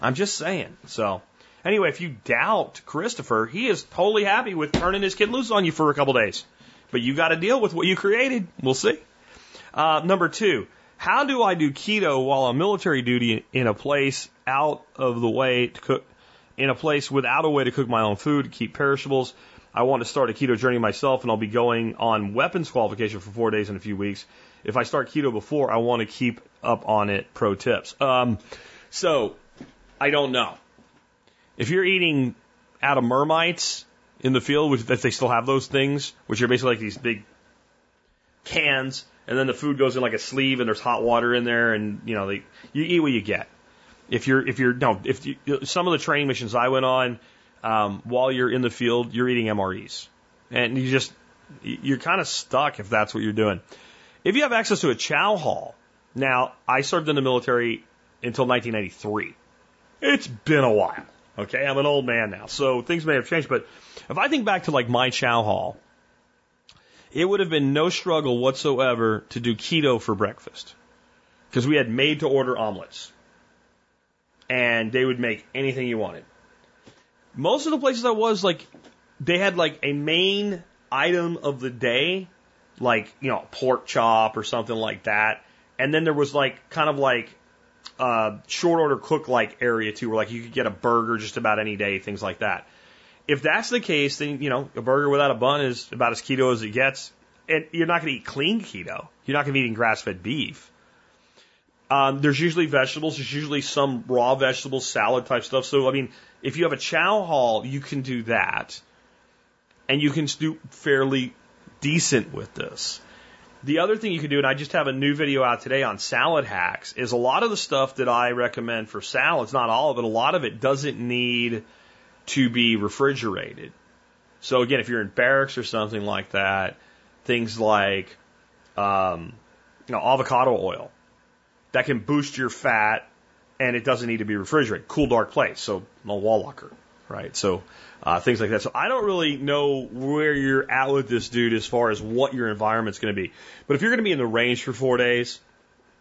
I'm just saying. So, anyway, if you doubt Christopher, he is totally happy with turning his kid loose on you for a couple days. But you got to deal with what you created. We'll see. Uh, number two, how do I do keto while on military duty in a place out of the way to cook, in a place without a way to cook my own food, keep perishables? I want to start a keto journey myself, and I'll be going on weapons qualification for four days in a few weeks. If I start keto before, I want to keep up on it. Pro tips. Um, so, I don't know. If you're eating out of mermites in the field, which if they still have those things, which are basically like these big cans, and then the food goes in like a sleeve, and there's hot water in there, and you know, they, you eat what you get. If you're, if you're, no, if you, some of the training missions I went on, um, while you're in the field, you're eating MREs. And you just, you're kind of stuck if that's what you're doing. If you have access to a chow hall, now I served in the military until 1993. It's been a while. Okay, I'm an old man now, so things may have changed. But if I think back to like my chow hall, it would have been no struggle whatsoever to do keto for breakfast because we had made to order omelets, and they would make anything you wanted most of the places I was, like, they had like a main item of the day, like, you know, pork chop or something like that. And then there was like, kind of like, uh, short order cook like area too, where like you could get a burger just about any day, things like that. If that's the case, then, you know, a burger without a bun is about as keto as it gets. And you're not going to eat clean keto. You're not going to be eating grass fed beef. Um, there's usually vegetables. There's usually some raw vegetables, salad type stuff. So, I mean, if you have a chow hall, you can do that. And you can do fairly decent with this. The other thing you can do, and I just have a new video out today on salad hacks, is a lot of the stuff that I recommend for salads, not all of it, a lot of it doesn't need to be refrigerated. So again, if you're in barracks or something like that, things like um, you know, avocado oil that can boost your fat and it doesn't need to be refrigerated. Cool, dark place. So no wall locker, right? So uh, things like that. So I don't really know where you're at with this dude as far as what your environment's going to be. But if you're going to be in the range for four days,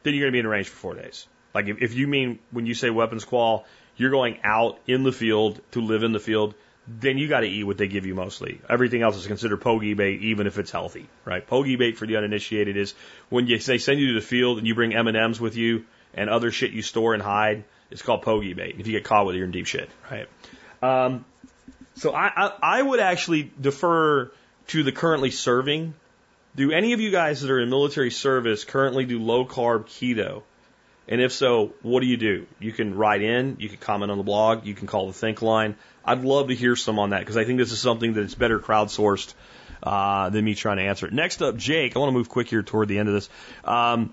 then you're going to be in the range for four days. Like if, if you mean when you say weapons qual, you're going out in the field to live in the field, then you got to eat what they give you mostly. Everything else is considered pogey bait, even if it's healthy, right? Pogey bait for the uninitiated is when you they send you to the field and you bring M and M's with you and other shit you store and hide. It's called pogey bait. If you get caught with it, you're in deep shit, right? Um, so I, I, I would actually defer to the currently serving. Do any of you guys that are in military service currently do low carb keto? And if so, what do you do? You can write in, you can comment on the blog, you can call the Think line. I'd love to hear some on that because I think this is something that's better crowdsourced uh, than me trying to answer it. Next up, Jake. I want to move quick here toward the end of this. Um,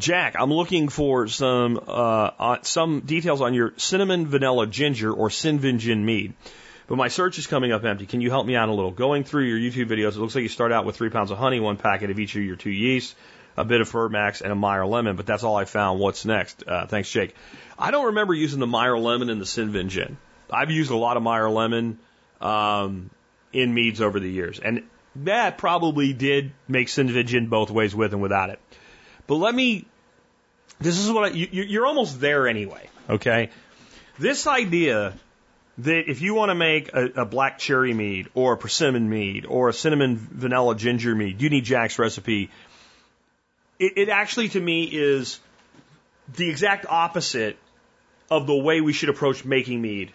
Jack, I'm looking for some uh, some details on your cinnamon vanilla ginger or Sinvin mead. But my search is coming up empty. Can you help me out a little? Going through your YouTube videos, it looks like you start out with three pounds of honey, one packet of each of your two yeasts, a bit of Fermax, and a Meyer lemon. But that's all I found. What's next? Uh, thanks, Jake. I don't remember using the Meyer lemon and the Sinvin gin. I've used a lot of Meyer lemon um, in meads over the years, and that probably did make Sinvin gin both ways with and without it. But let me, this is what I, you, you're almost there anyway, okay? This idea that if you want to make a, a, black cherry mead or a persimmon mead or a cinnamon vanilla ginger mead, you need Jack's recipe. It, it actually, to me, is the exact opposite of the way we should approach making mead.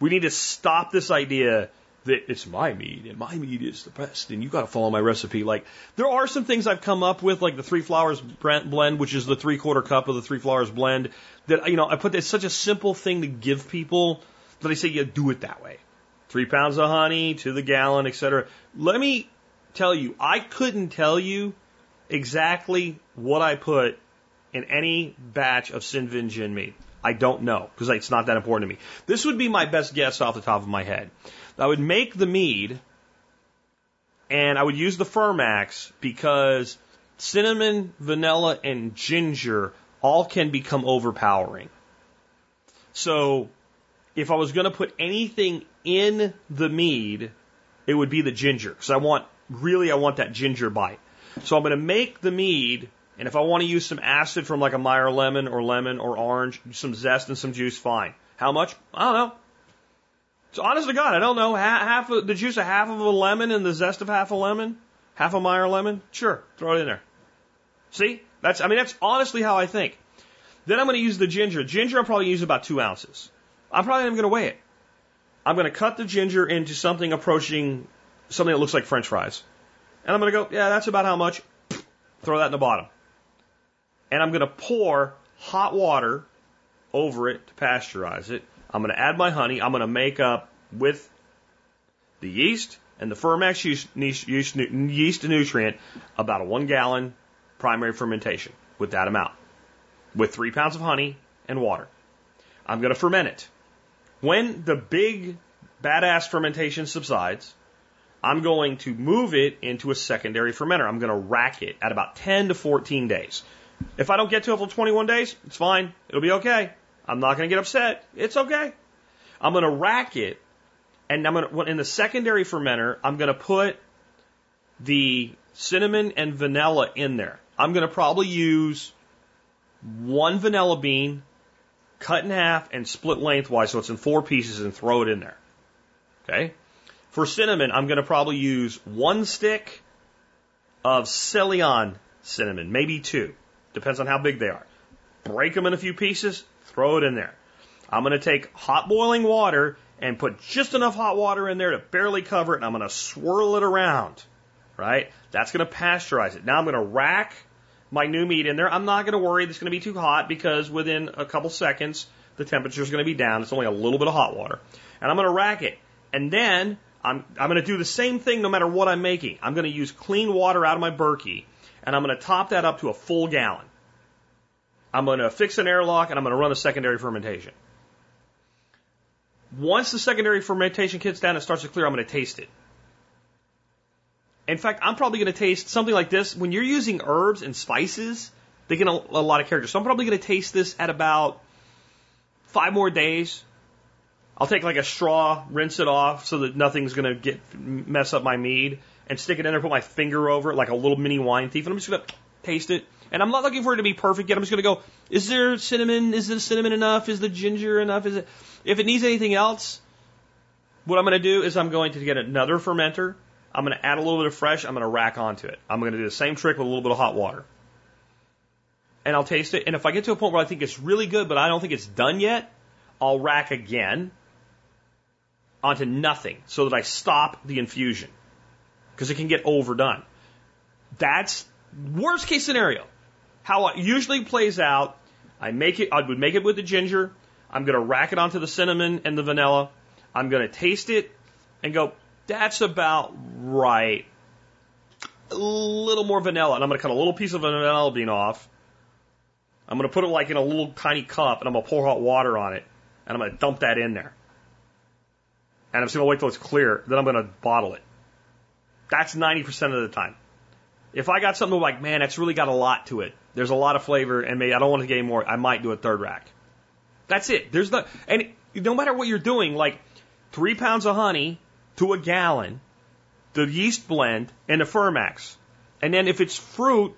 We need to stop this idea that it's my meat and my meat is the best and you got to follow my recipe. Like there are some things I've come up with, like the three flowers blend, which is the three quarter cup of the three flowers blend. That you know I put it's such a simple thing to give people that I say yeah do it that way. Three pounds of honey to the gallon, etc. Let me tell you, I couldn't tell you exactly what I put in any batch of Sinvin gin meat. I don't know because it's not that important to me. This would be my best guess off the top of my head. I would make the mead and I would use the Fermax because cinnamon, vanilla, and ginger all can become overpowering. So if I was going to put anything in the mead, it would be the ginger because I want really I want that ginger bite. So I'm going to make the mead, and if I want to use some acid from like a Meyer lemon or lemon or orange, some zest and some juice, fine. How much? I don't know. So honest to God, I don't know. Half, of the juice of half of a lemon and the zest of half a lemon, half a Meyer lemon. Sure, throw it in there. See, that's I mean that's honestly how I think. Then I'm going to use the ginger. Ginger, I'm probably use about two ounces. I'm probably not going to weigh it. I'm going to cut the ginger into something approaching something that looks like French fries. And I'm going to go, yeah, that's about how much. Throw that in the bottom. And I'm going to pour hot water over it to pasteurize it. I'm going to add my honey. I'm going to make up with the yeast and the Fermax yeast, nutrient about a one gallon primary fermentation with that amount, with three pounds of honey and water. I'm going to ferment it. When the big badass fermentation subsides, I'm going to move it into a secondary fermenter. I'm going to rack it at about 10 to 14 days. If I don't get to it for 21 days, it's fine. It'll be okay. I'm not going to get upset. It's okay. I'm going to rack it, and I'm going to, in the secondary fermenter, I'm going to put the cinnamon and vanilla in there. I'm going to probably use one vanilla bean, cut in half and split lengthwise so it's in four pieces and throw it in there. Okay? For cinnamon, I'm going to probably use one stick of Ceylon cinnamon, maybe two. Depends on how big they are. Break them in a few pieces, throw it in there. I'm going to take hot boiling water and put just enough hot water in there to barely cover it, and I'm going to swirl it around. Right? That's going to pasteurize it. Now I'm going to rack my new meat in there. I'm not going to worry it's going to be too hot because within a couple seconds the temperature is going to be down. It's only a little bit of hot water. And I'm going to rack it. And then I'm, I'm going to do the same thing no matter what I'm making. I'm going to use clean water out of my Berkey and I'm going to top that up to a full gallon. I'm going to fix an airlock and I'm going to run a secondary fermentation. Once the secondary fermentation kits down and starts to clear, I'm going to taste it. In fact, I'm probably going to taste something like this. When you're using herbs and spices, they get a, a lot of character. So I'm probably going to taste this at about five more days. I'll take like a straw, rinse it off so that nothing's going to get mess up my mead, and stick it in there, put my finger over it like a little mini wine thief, and I'm just going to taste it. And I'm not looking for it to be perfect yet. I'm just going to go, is there cinnamon? Is the cinnamon enough? Is the ginger enough? Is it? If it needs anything else, what I'm going to do is I'm going to get another fermenter I'm going to add a little bit of fresh. I'm going to rack onto it. I'm going to do the same trick with a little bit of hot water. And I'll taste it. And if I get to a point where I think it's really good, but I don't think it's done yet, I'll rack again onto nothing so that I stop the infusion because it can get overdone. That's worst case scenario. How it usually plays out, I make it, I would make it with the ginger. I'm going to rack it onto the cinnamon and the vanilla. I'm going to taste it and go, that's about right. A little more vanilla, and I'm going to cut a little piece of vanilla bean off. I'm going to put it like in a little tiny cup, and I'm going to pour hot water on it, and I'm going to dump that in there. And I'm just going to wait till it's clear. Then I'm going to bottle it. That's 90% of the time. If I got something like, man, that's really got a lot to it. There's a lot of flavor, and maybe I don't want to get any more. I might do a third rack. That's it. There's no, and no matter what you're doing, like three pounds of honey to a gallon, the yeast blend, and the Fermax. And then if it's fruit,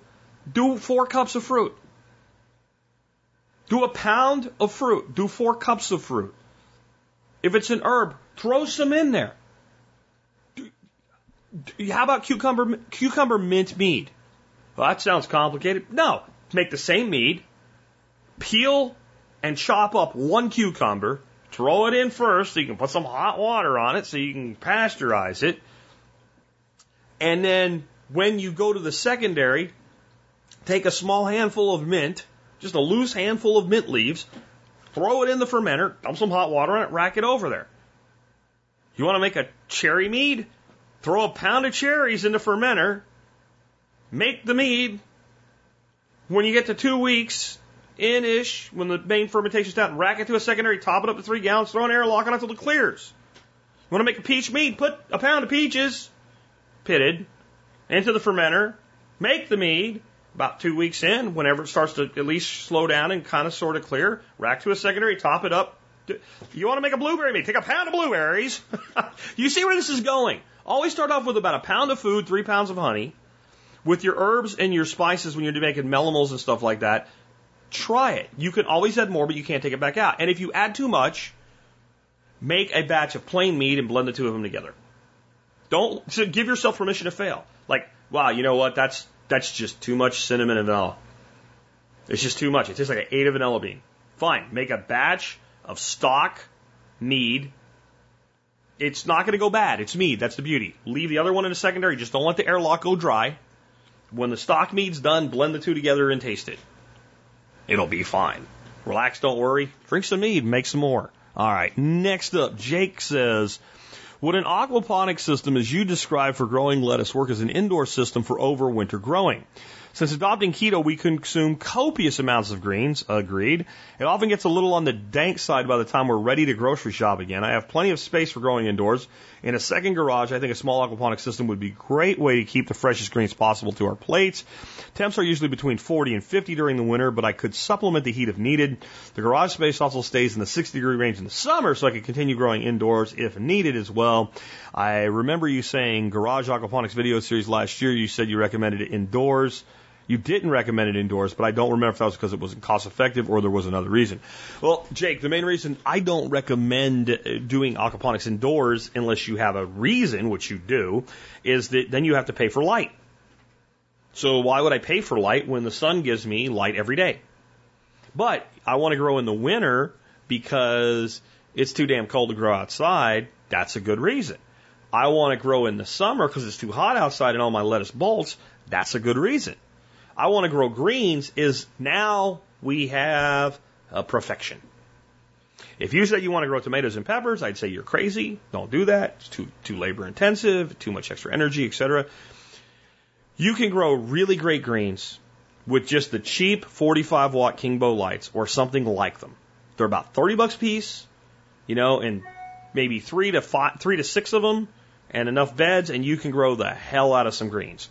do four cups of fruit. Do a pound of fruit. Do four cups of fruit. If it's an herb, throw some in there. How about cucumber cucumber mint mead? Well, that sounds complicated. No, make the same mead, peel and chop up one cucumber, Throw it in first so you can put some hot water on it so you can pasteurize it. And then when you go to the secondary, take a small handful of mint, just a loose handful of mint leaves, throw it in the fermenter, dump some hot water on it, rack it over there. You want to make a cherry mead? Throw a pound of cherries in the fermenter, make the mead. When you get to two weeks, in ish when the main fermentation's down. Rack it to a secondary, top it up to three gallons, throw an airlock on it until it clears. You want to make a peach mead? Put a pound of peaches, pitted, into the fermenter, make the mead, about two weeks in, whenever it starts to at least slow down and kind of sort of clear, rack to a secondary, top it up. You want to make a blueberry mead? Take a pound of blueberries. you see where this is going. Always start off with about a pound of food, three pounds of honey. With your herbs and your spices when you're making melomels and stuff like that, try it. You can always add more, but you can't take it back out. And if you add too much, make a batch of plain meat and blend the two of them together. Don't so give yourself permission to fail. Like, wow, you know what? That's that's just too much cinnamon and vanilla. It's just too much. It tastes like I ate a vanilla bean. Fine, make a batch of stock mead. It's not going to go bad. It's mead. That's the beauty. Leave the other one in a secondary. Just don't let the airlock go dry. When the stock mead's done, blend the two together and taste it. It'll be fine. Relax, don't worry. Drink some mead, make some more. All right, next up, Jake says, would an aquaponic system as you described for growing lettuce work as an indoor system for overwinter growing? Since adopting keto, we consume copious amounts of greens. Agreed. It often gets a little on the dank side by the time we're ready to grocery shop again. I have plenty of space for growing indoors. In a second garage, I think a small aquaponic system would be a great way to keep the freshest greens possible to our plates. Temps are usually between 40 and 50 during the winter, but I could supplement the heat if needed. The garage space also stays in the 60 degree range in the summer, so I could continue growing indoors if needed as well. I remember you saying garage aquaponics video series last year. You said you recommended it indoors. You didn't recommend it indoors, but I don't remember if that was because it wasn't cost effective or there was another reason. Well, Jake, the main reason I don't recommend uh, doing aquaponics indoors unless you have a reason, which you do, is that then you have to pay for light. So why would I pay for light when the sun gives me light every day? But I want to grow in the winter because it's too damn cold to grow outside. That's a good reason. I want to grow in the summer because it's too hot outside and all my lettuce bolts. That's a good reason. I want to grow greens is now we have a perfection. If you said you want to grow tomatoes and peppers, I'd say you're crazy. Don't do that. It's too too labor intensive, too much extra energy, etc. You can grow really great greens with just the cheap 45 watt Kingbo lights or something like them. They're about 30 bucks a piece, you know, and maybe three to five, three to six of them and enough beds and you can grow the hell out of some greens.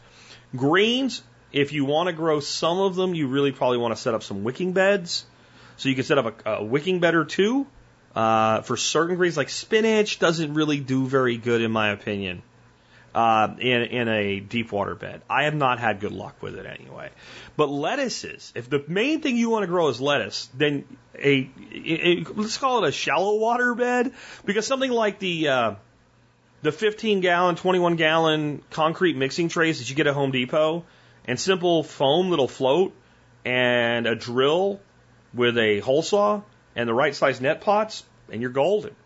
Greens, if you want to grow some of them, you really probably want to set up some wicking beds. So you can set up a, a wicking bed or two. Uh, for certain greens, like spinach, doesn't really do very good in my opinion. Uh, in in a deep water bed, I have not had good luck with it anyway. But lettuces, if the main thing you want to grow is lettuce, then a, a, a let's call it a shallow water bed because something like the uh, the 15 gallon, 21 gallon concrete mixing trays that you get at Home Depot and simple foam that'll float and a drill with a hole saw and the right size net pots and you're golden.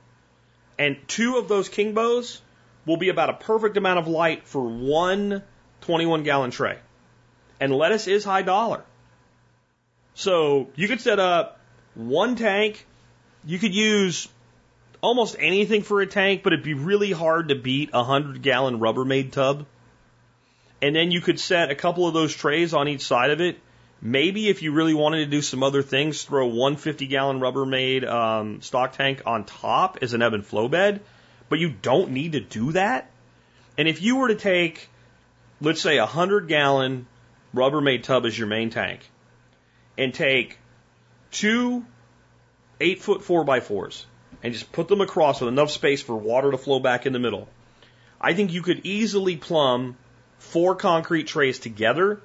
And two of those Kingbos will be about a perfect amount of light for one 21 gallon tray. And lettuce is high dollar. So you could set up one tank. You could use almost anything for a tank, but it'd be really hard to beat a 100 gallon Rubbermaid tub. And then you could set a couple of those trays on each side of it. Maybe if you really wanted to do some other things, throw one 50 gallon Rubbermaid um, stock tank on top as an ebb and flow bed. But you don't need to do that. And if you were to take, let's say, a 100 gallon Rubbermaid tub as your main tank and take two eight foot four by fours and just put them across with enough space for water to flow back in the middle, I think you could easily plumb four concrete trays together.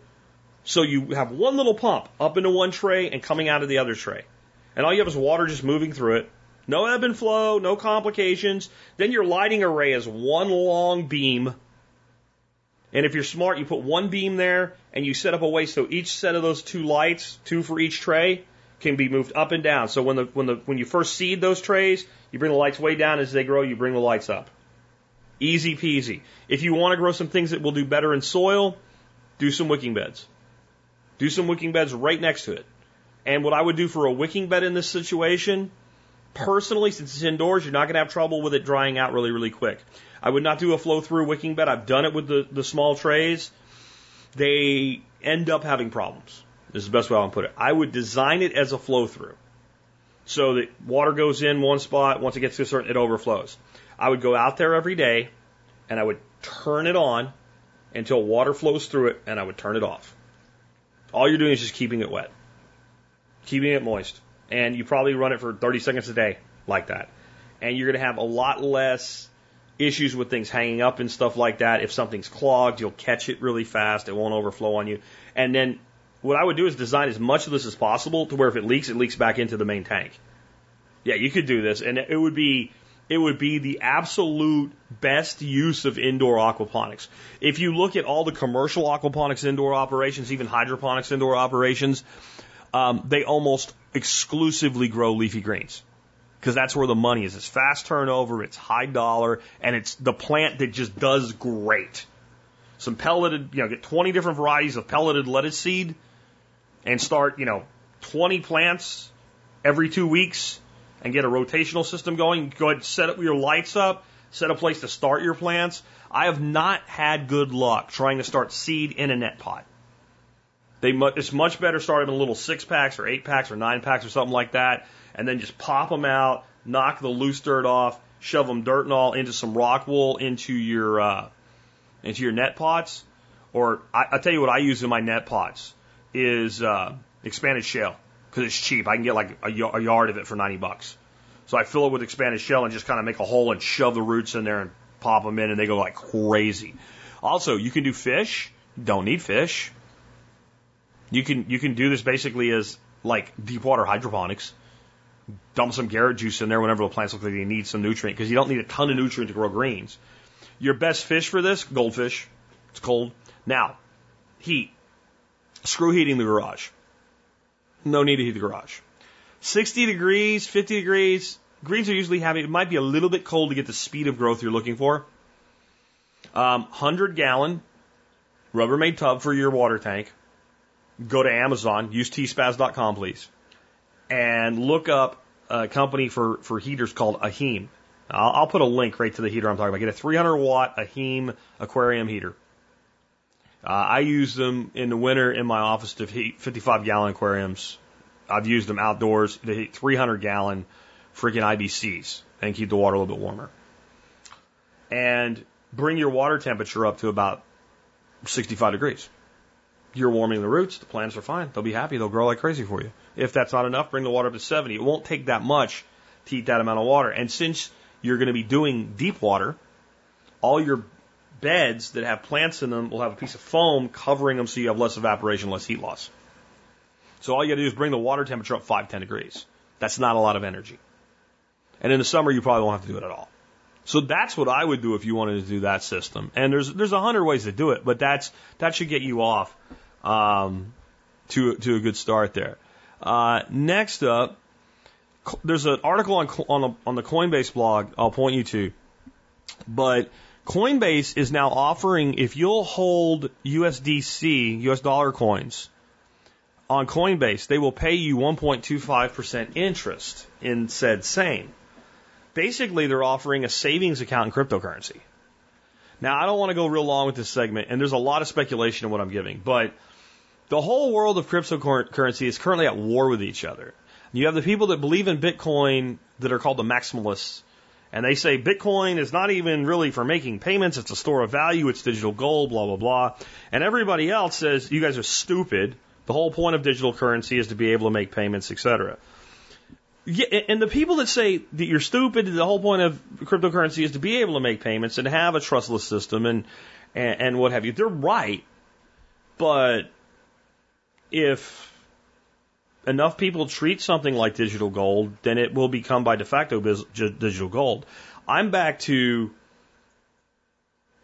So you have one little pump up into one tray and coming out of the other tray. And all you have is water just moving through it. No ebb and flow, no complications. Then your lighting array is one long beam. And if you're smart, you put one beam there and you set up a way so each set of those two lights, two for each tray, can be moved up and down. So when the when the when you first seed those trays, you bring the lights way down as they grow, you bring the lights up. Easy peasy. If you want to grow some things that will do better in soil, do some wicking beds. Do some wicking beds right next to it. And what I would do for a wicking bed in this situation, personally, since it's indoors, you're not going to have trouble with it drying out really, really quick. I would not do a flow through wicking bed. I've done it with the, the small trays. They end up having problems. This is the best way I can put it. I would design it as a flow through. So that water goes in one spot, once it gets to a certain, it overflows. I would go out there every day and I would turn it on until water flows through it and I would turn it off. All you're doing is just keeping it wet, keeping it moist. And you probably run it for 30 seconds a day like that. And you're going to have a lot less issues with things hanging up and stuff like that. If something's clogged, you'll catch it really fast. It won't overflow on you. And then what I would do is design as much of this as possible to where if it leaks, it leaks back into the main tank. Yeah, you could do this, and it would be it would be the absolute best use of indoor aquaponics. If you look at all the commercial aquaponics indoor operations, even hydroponics indoor operations, um, they almost exclusively grow leafy greens because that's where the money is. It's fast turnover, it's high dollar, and it's the plant that just does great. Some pelleted, you know, get 20 different varieties of pelleted lettuce seed and start, you know, 20 plants every two weeks and get a rotational system going. Go ahead set up your lights up, set a place to start your plants. I have not had good luck trying to start seed in a net pot. They mu- it's much better starting in little six packs or eight packs or nine packs or something like that, and then just pop them out, knock the loose dirt off, shove them dirt and all into some rock wool into your uh, into your net pots. Or I, I tell you what I use in my net pots is uh, expanded shale because it's cheap. I can get like a, y- a yard of it for 90 bucks. So I fill it with expanded shale and just kind of make a hole and shove the roots in there and pop them in, and they go like crazy. Also, you can do fish. Don't need fish. You can you can do this basically as like deep water hydroponics. Dump some Garrett juice in there whenever the plants look like they need some nutrient because you don't need a ton of nutrient to grow greens. Your best fish for this, goldfish. It's cold. Now, heat. Screw heating the garage. No need to heat the garage. 60 degrees, 50 degrees. Greens are usually having, it might be a little bit cold to get the speed of growth you're looking for. Um, 100 gallon Rubbermaid tub for your water tank. Go to Amazon, use tspaz.com please, and look up a company for, for heaters called Eheim. I'll, I'll put a link right to the heater I'm talking about. Get a 300 watt Eheim aquarium heater. Uh, I use them in the winter in my office to heat 55 gallon aquariums. I've used them outdoors to heat 300 gallon freaking IBCs and keep the water a little bit warmer. And bring your water temperature up to about 65 degrees. You're warming the roots, the plants are fine. They'll be happy, they'll grow like crazy for you. If that's not enough, bring the water up to 70. It won't take that much to heat that amount of water. And since you're going to be doing deep water, all your beds that have plants in them will have a piece of foam covering them so you have less evaporation, less heat loss. So all you gotta do is bring the water temperature up 5, 10 degrees. That's not a lot of energy. And in the summer, you probably won't have to do it at all. So that's what I would do if you wanted to do that system. And there's there's a hundred ways to do it, but that's that should get you off um, to to a good start there. Uh, next up, there's an article on on the, on the Coinbase blog. I'll point you to, but Coinbase is now offering if you'll hold USDC US dollar coins on Coinbase, they will pay you 1.25% interest in said same basically they're offering a savings account in cryptocurrency. Now, I don't want to go real long with this segment, and there's a lot of speculation in what I'm giving, but the whole world of cryptocurrency is currently at war with each other. You have the people that believe in Bitcoin that are called the maximalists, and they say Bitcoin is not even really for making payments, it's a store of value, it's digital gold, blah, blah, blah. And everybody else says you guys are stupid. The whole point of digital currency is to be able to make payments, etc. Yeah, and the people that say that you're stupid, the whole point of cryptocurrency is to be able to make payments and have a trustless system and, and, and what have you. They're right. But if enough people treat something like digital gold, then it will become by de facto digital gold. I'm back to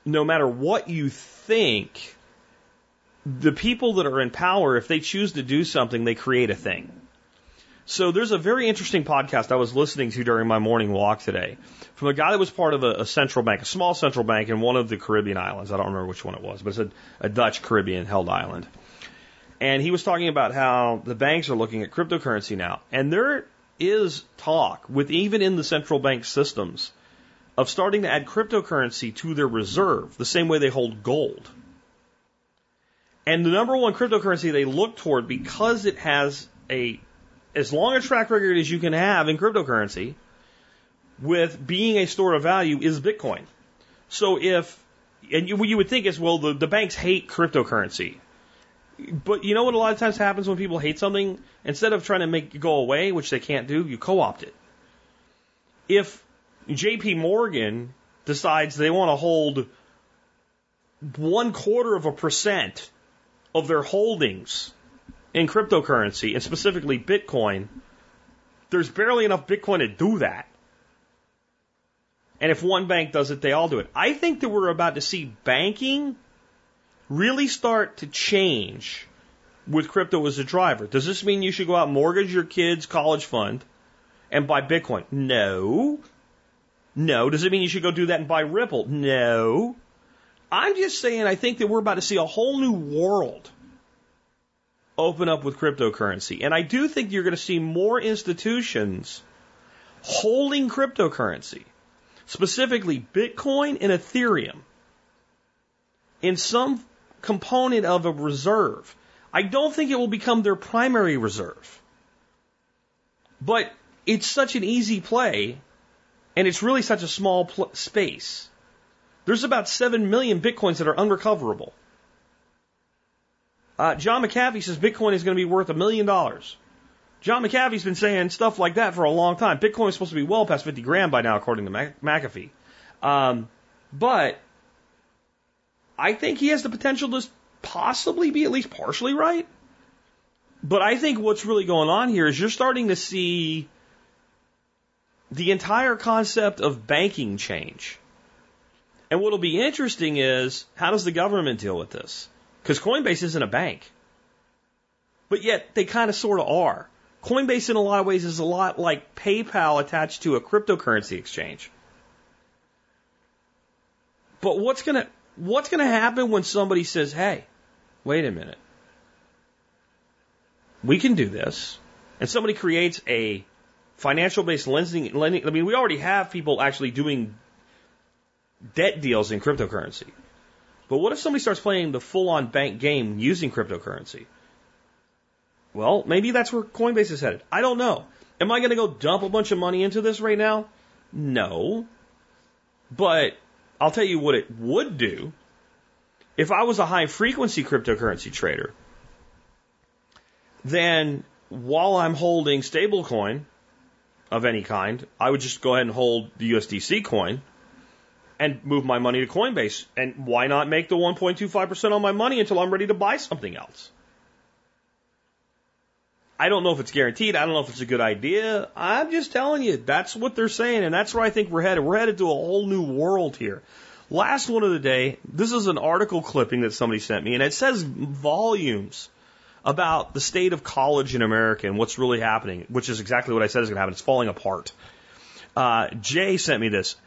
no matter what you think, the people that are in power, if they choose to do something, they create a thing. So there's a very interesting podcast I was listening to during my morning walk today from a guy that was part of a, a central bank, a small central bank in one of the Caribbean islands. I don't remember which one it was, but it's a, a Dutch Caribbean held island. And he was talking about how the banks are looking at cryptocurrency now. And there is talk with even in the central bank systems of starting to add cryptocurrency to their reserve, the same way they hold gold. And the number one cryptocurrency they look toward because it has a as long a track record as you can have in cryptocurrency with being a store of value is Bitcoin. So if, and you, what you would think is, well, the, the banks hate cryptocurrency. But you know what a lot of times happens when people hate something? Instead of trying to make it go away, which they can't do, you co opt it. If JP Morgan decides they want to hold one quarter of a percent of their holdings in cryptocurrency, and specifically Bitcoin, there's barely enough Bitcoin to do that. And if one bank does it, they all do it. I think that we're about to see banking really start to change with crypto as a driver. Does this mean you should go out mortgage your kids' college fund and buy Bitcoin? No. No. Does it mean you should go do that and buy Ripple? No. I'm just saying I think that we're about to see a whole new world open up with cryptocurrency. And I do think you're going to see more institutions holding cryptocurrency, specifically Bitcoin and Ethereum, in some component of a reserve. I don't think it will become their primary reserve. But it's such an easy play, and it's really such a small pl- space. There's about 7 million bitcoins that are unrecoverable. Uh, John McAfee says Bitcoin is going to be worth a million dollars. John McAfee's been saying stuff like that for a long time. Bitcoin is supposed to be well past 50 grand by now, according to Mac- McAfee. Um, but I think he has the potential to possibly be at least partially right. But I think what's really going on here is you're starting to see the entire concept of banking change. And what'll be interesting is how does the government deal with this? Because Coinbase isn't a bank. But yet they kind of sort of are. Coinbase in a lot of ways is a lot like PayPal attached to a cryptocurrency exchange. But what's going to what's going to happen when somebody says, "Hey, wait a minute. We can do this." And somebody creates a financial based lending lending I mean, we already have people actually doing debt deals in cryptocurrency. But what if somebody starts playing the full on bank game using cryptocurrency? Well, maybe that's where Coinbase is headed. I don't know. Am I going to go dump a bunch of money into this right now? No. But I'll tell you what it would do. If I was a high frequency cryptocurrency trader, then while I'm holding stablecoin of any kind, I would just go ahead and hold the USDC coin and move my money to Coinbase. And why not make the 1.25% on my money until I'm ready to buy something else? I don't know if it's guaranteed. I don't know if it's a good idea. I'm just telling you, that's what they're saying, and that's where I think we're headed. We're headed to a whole new world here. Last one of the day, this is an article clipping that somebody sent me, and it says volumes about the state of college in America and what's really happening, which is exactly what I said is going to happen. It's falling apart. Uh, Jay sent me this.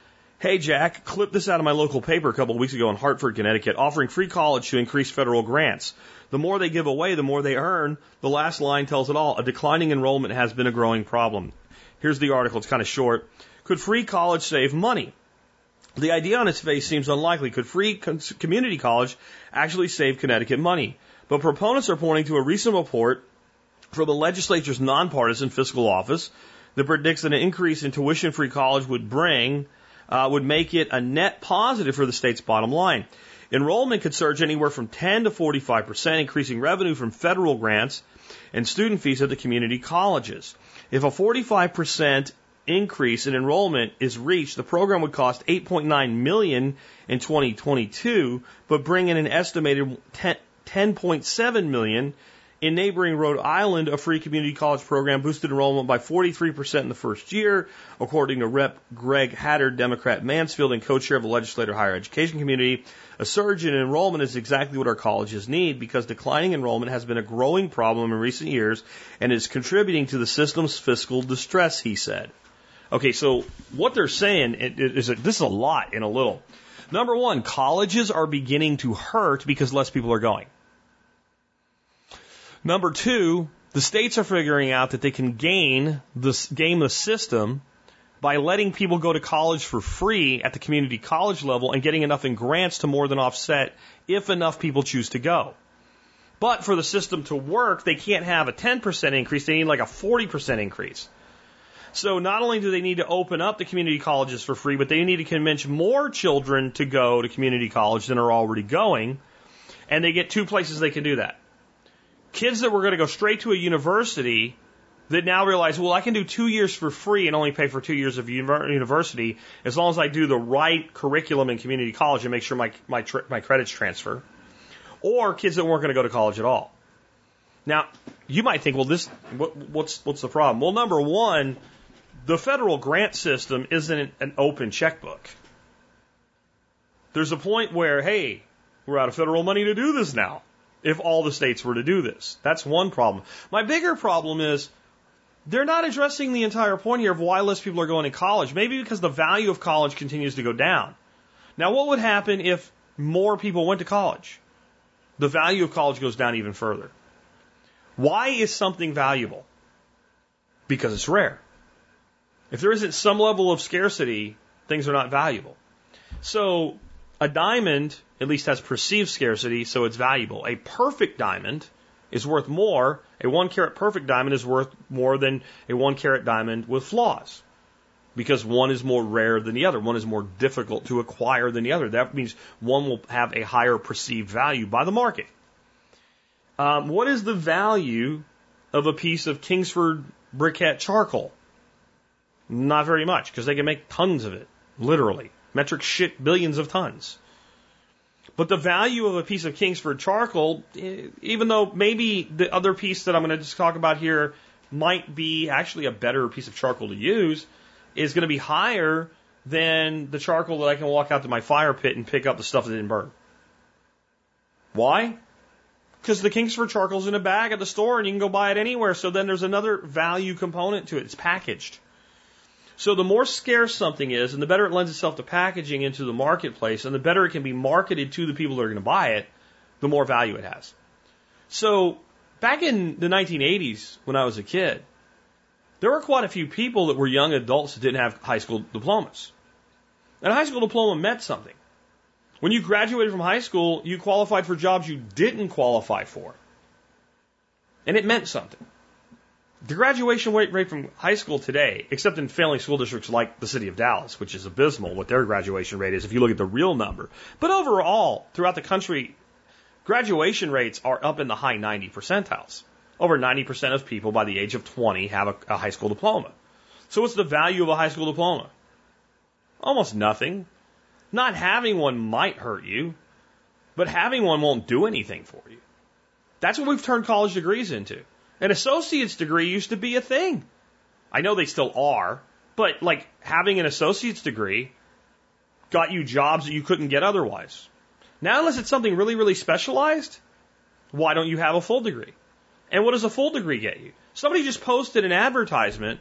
Hey, Jack, clip this out of my local paper a couple of weeks ago in Hartford, Connecticut, offering free college to increase federal grants. The more they give away, the more they earn. The last line tells it all. A declining enrollment has been a growing problem. Here's the article. It's kind of short. Could free college save money? The idea on its face seems unlikely. Could free community college actually save Connecticut money? But proponents are pointing to a recent report from the legislature's nonpartisan fiscal office that predicts that an increase in tuition free college would bring, uh, would make it a net positive for the state's bottom line. Enrollment could surge anywhere from 10 to 45%, increasing revenue from federal grants and student fees at the community colleges. If a 45% increase in enrollment is reached, the program would cost 8.9 million in 2022, but bring in an estimated 10, 10.7 million in neighboring Rhode Island, a free community college program boosted enrollment by 43% in the first year, according to Rep. Greg Haddad, Democrat Mansfield, and co-chair of the legislative higher education community. A surge in enrollment is exactly what our colleges need because declining enrollment has been a growing problem in recent years and is contributing to the system's fiscal distress, he said. Okay, so what they're saying is that this is a lot in a little. Number one, colleges are beginning to hurt because less people are going. Number two, the states are figuring out that they can gain this game the system by letting people go to college for free at the community college level and getting enough in grants to more than offset if enough people choose to go. But for the system to work, they can't have a 10% increase, they need like a 40% increase. So not only do they need to open up the community colleges for free, but they need to convince more children to go to community college than are already going. And they get two places they can do that. Kids that were going to go straight to a university that now realize, well, I can do two years for free and only pay for two years of university as long as I do the right curriculum in community college and make sure my, my, my credits transfer. Or kids that weren't going to go to college at all. Now, you might think, well, this, what, what's, what's the problem? Well, number one, the federal grant system isn't an open checkbook. There's a point where, hey, we're out of federal money to do this now. If all the states were to do this, that's one problem. My bigger problem is they're not addressing the entire point here of why less people are going to college. Maybe because the value of college continues to go down. Now, what would happen if more people went to college? The value of college goes down even further. Why is something valuable? Because it's rare. If there isn't some level of scarcity, things are not valuable. So a diamond at least has perceived scarcity, so it's valuable. A perfect diamond is worth more. A one carat perfect diamond is worth more than a one carat diamond with flaws. Because one is more rare than the other. One is more difficult to acquire than the other. That means one will have a higher perceived value by the market. Um, what is the value of a piece of Kingsford briquette charcoal? Not very much, because they can make tons of it, literally. Metric shit, billions of tons. But the value of a piece of Kingsford charcoal, eh, even though maybe the other piece that I'm going to just talk about here might be actually a better piece of charcoal to use, is going to be higher than the charcoal that I can walk out to my fire pit and pick up the stuff that didn't burn. Why? Because the Kingsford charcoal's in a bag at the store and you can go buy it anywhere. So then there's another value component to it. It's packaged. So the more scarce something is, and the better it lends itself to packaging into the marketplace, and the better it can be marketed to the people that are going to buy it, the more value it has. So back in the 1980s, when I was a kid, there were quite a few people that were young adults that didn't have high school diplomas. And a high school diploma meant something. When you graduated from high school, you qualified for jobs you didn't qualify for. And it meant something. The graduation rate from high school today, except in failing school districts like the city of Dallas, which is abysmal what their graduation rate is if you look at the real number. But overall, throughout the country, graduation rates are up in the high 90 percentiles. Over 90% of people by the age of 20 have a, a high school diploma. So what's the value of a high school diploma? Almost nothing. Not having one might hurt you, but having one won't do anything for you. That's what we've turned college degrees into. An associate's degree used to be a thing. I know they still are, but like having an associate's degree got you jobs that you couldn't get otherwise. Now, unless it's something really, really specialized, why don't you have a full degree? And what does a full degree get you? Somebody just posted an advertisement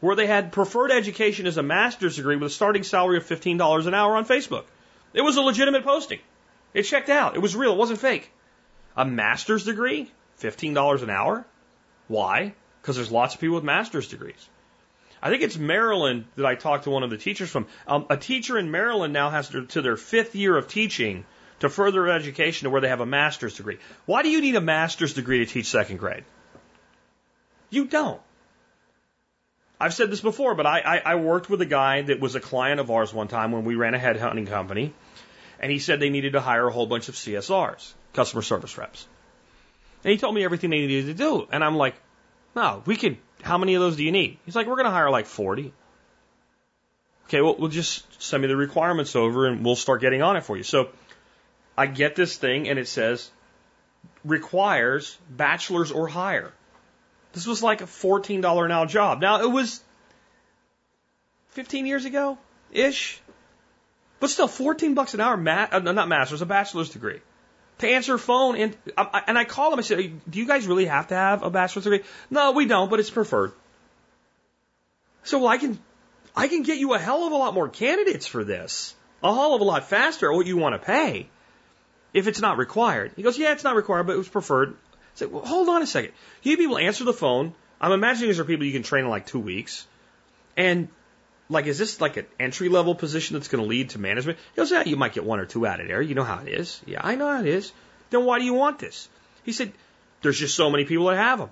where they had preferred education as a master's degree with a starting salary of $15 an hour on Facebook. It was a legitimate posting. It checked out. It was real. It wasn't fake. A master's degree? $15 an hour? Why? Because there's lots of people with master's degrees. I think it's Maryland that I talked to one of the teachers from. Um, a teacher in Maryland now has to, to their fifth year of teaching to further education to where they have a master's degree. Why do you need a master's degree to teach second grade? You don't. I've said this before, but I, I, I worked with a guy that was a client of ours one time when we ran a headhunting company, and he said they needed to hire a whole bunch of CSRs, customer service reps. And he told me everything they needed to do. And I'm like, no, we could, how many of those do you need? He's like, we're going to hire like 40. Okay, well, we'll just send me the requirements over and we'll start getting on it for you. So I get this thing and it says requires bachelor's or higher. This was like a $14 an hour job. Now it was 15 years ago ish, but still 14 bucks an hour, ma- uh, not master's, a bachelor's degree to answer phone. And, I, and I call them. I said, do you guys really have to have a bachelor's degree? No, we don't, but it's preferred. So well, I can, I can get you a hell of a lot more candidates for this, a hell of a lot faster at what you want to pay if it's not required. He goes, yeah, it's not required, but it was preferred. I said, well, hold on a second. You people answer the phone. I'm imagining these are people you can train in like two weeks. And like, is this like an entry level position that's going to lead to management? He goes, yeah, you might get one or two out of there. You know how it is. Yeah, I know how it is. Then why do you want this? He said, there's just so many people that have them.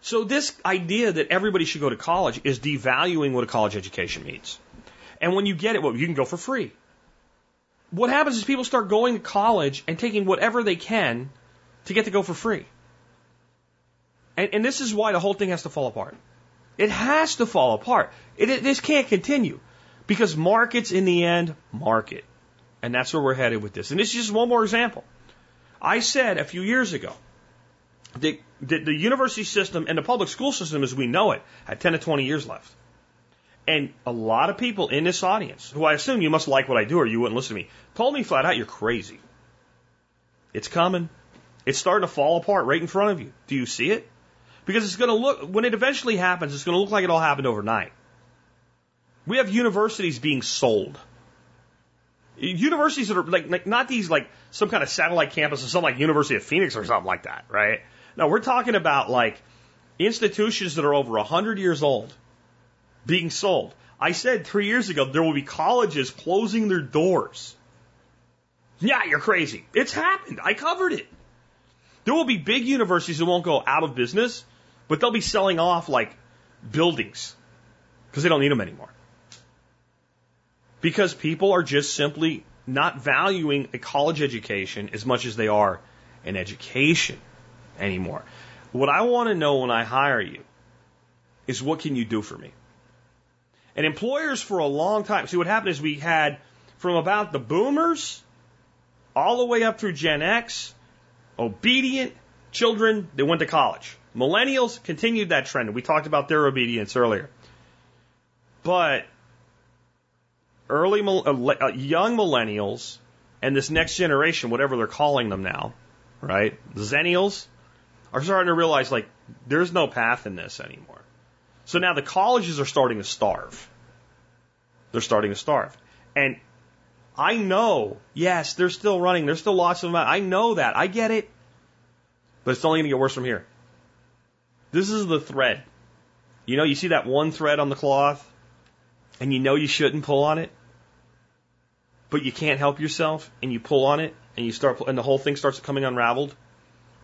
So this idea that everybody should go to college is devaluing what a college education means. And when you get it, well, you can go for free. What happens is people start going to college and taking whatever they can to get to go for free. And, and this is why the whole thing has to fall apart. It has to fall apart. It, it, this can't continue because markets in the end market. And that's where we're headed with this. And this is just one more example. I said a few years ago that, that the university system and the public school system as we know it had 10 to 20 years left. And a lot of people in this audience, who I assume you must like what I do or you wouldn't listen to me, told me flat out, you're crazy. It's coming. It's starting to fall apart right in front of you. Do you see it? Because it's going to look, when it eventually happens, it's going to look like it all happened overnight. We have universities being sold. Universities that are like, like not these like some kind of satellite campus or something like University of Phoenix or something like that, right? No, we're talking about like institutions that are over a hundred years old being sold. I said three years ago there will be colleges closing their doors. Yeah, you're crazy. It's happened. I covered it. There will be big universities that won't go out of business, but they'll be selling off like buildings because they don't need them anymore because people are just simply not valuing a college education as much as they are an education anymore. What I want to know when I hire you is what can you do for me? And employers for a long time, see what happened is we had from about the boomers all the way up through Gen X, obedient children that went to college. Millennials continued that trend. We talked about their obedience earlier. But early uh, uh, young millennials and this next generation, whatever they're calling them now, right? Zennials are starting to realize like there's no path in this anymore. So now the colleges are starting to starve. They're starting to starve. And I know, yes, they're still running. There's still lots of them. I know that. I get it. But it's only going to get worse from here. This is the thread. You know, you see that one thread on the cloth? and you know you shouldn't pull on it, but you can't help yourself and you pull on it and you start and the whole thing starts becoming unraveled,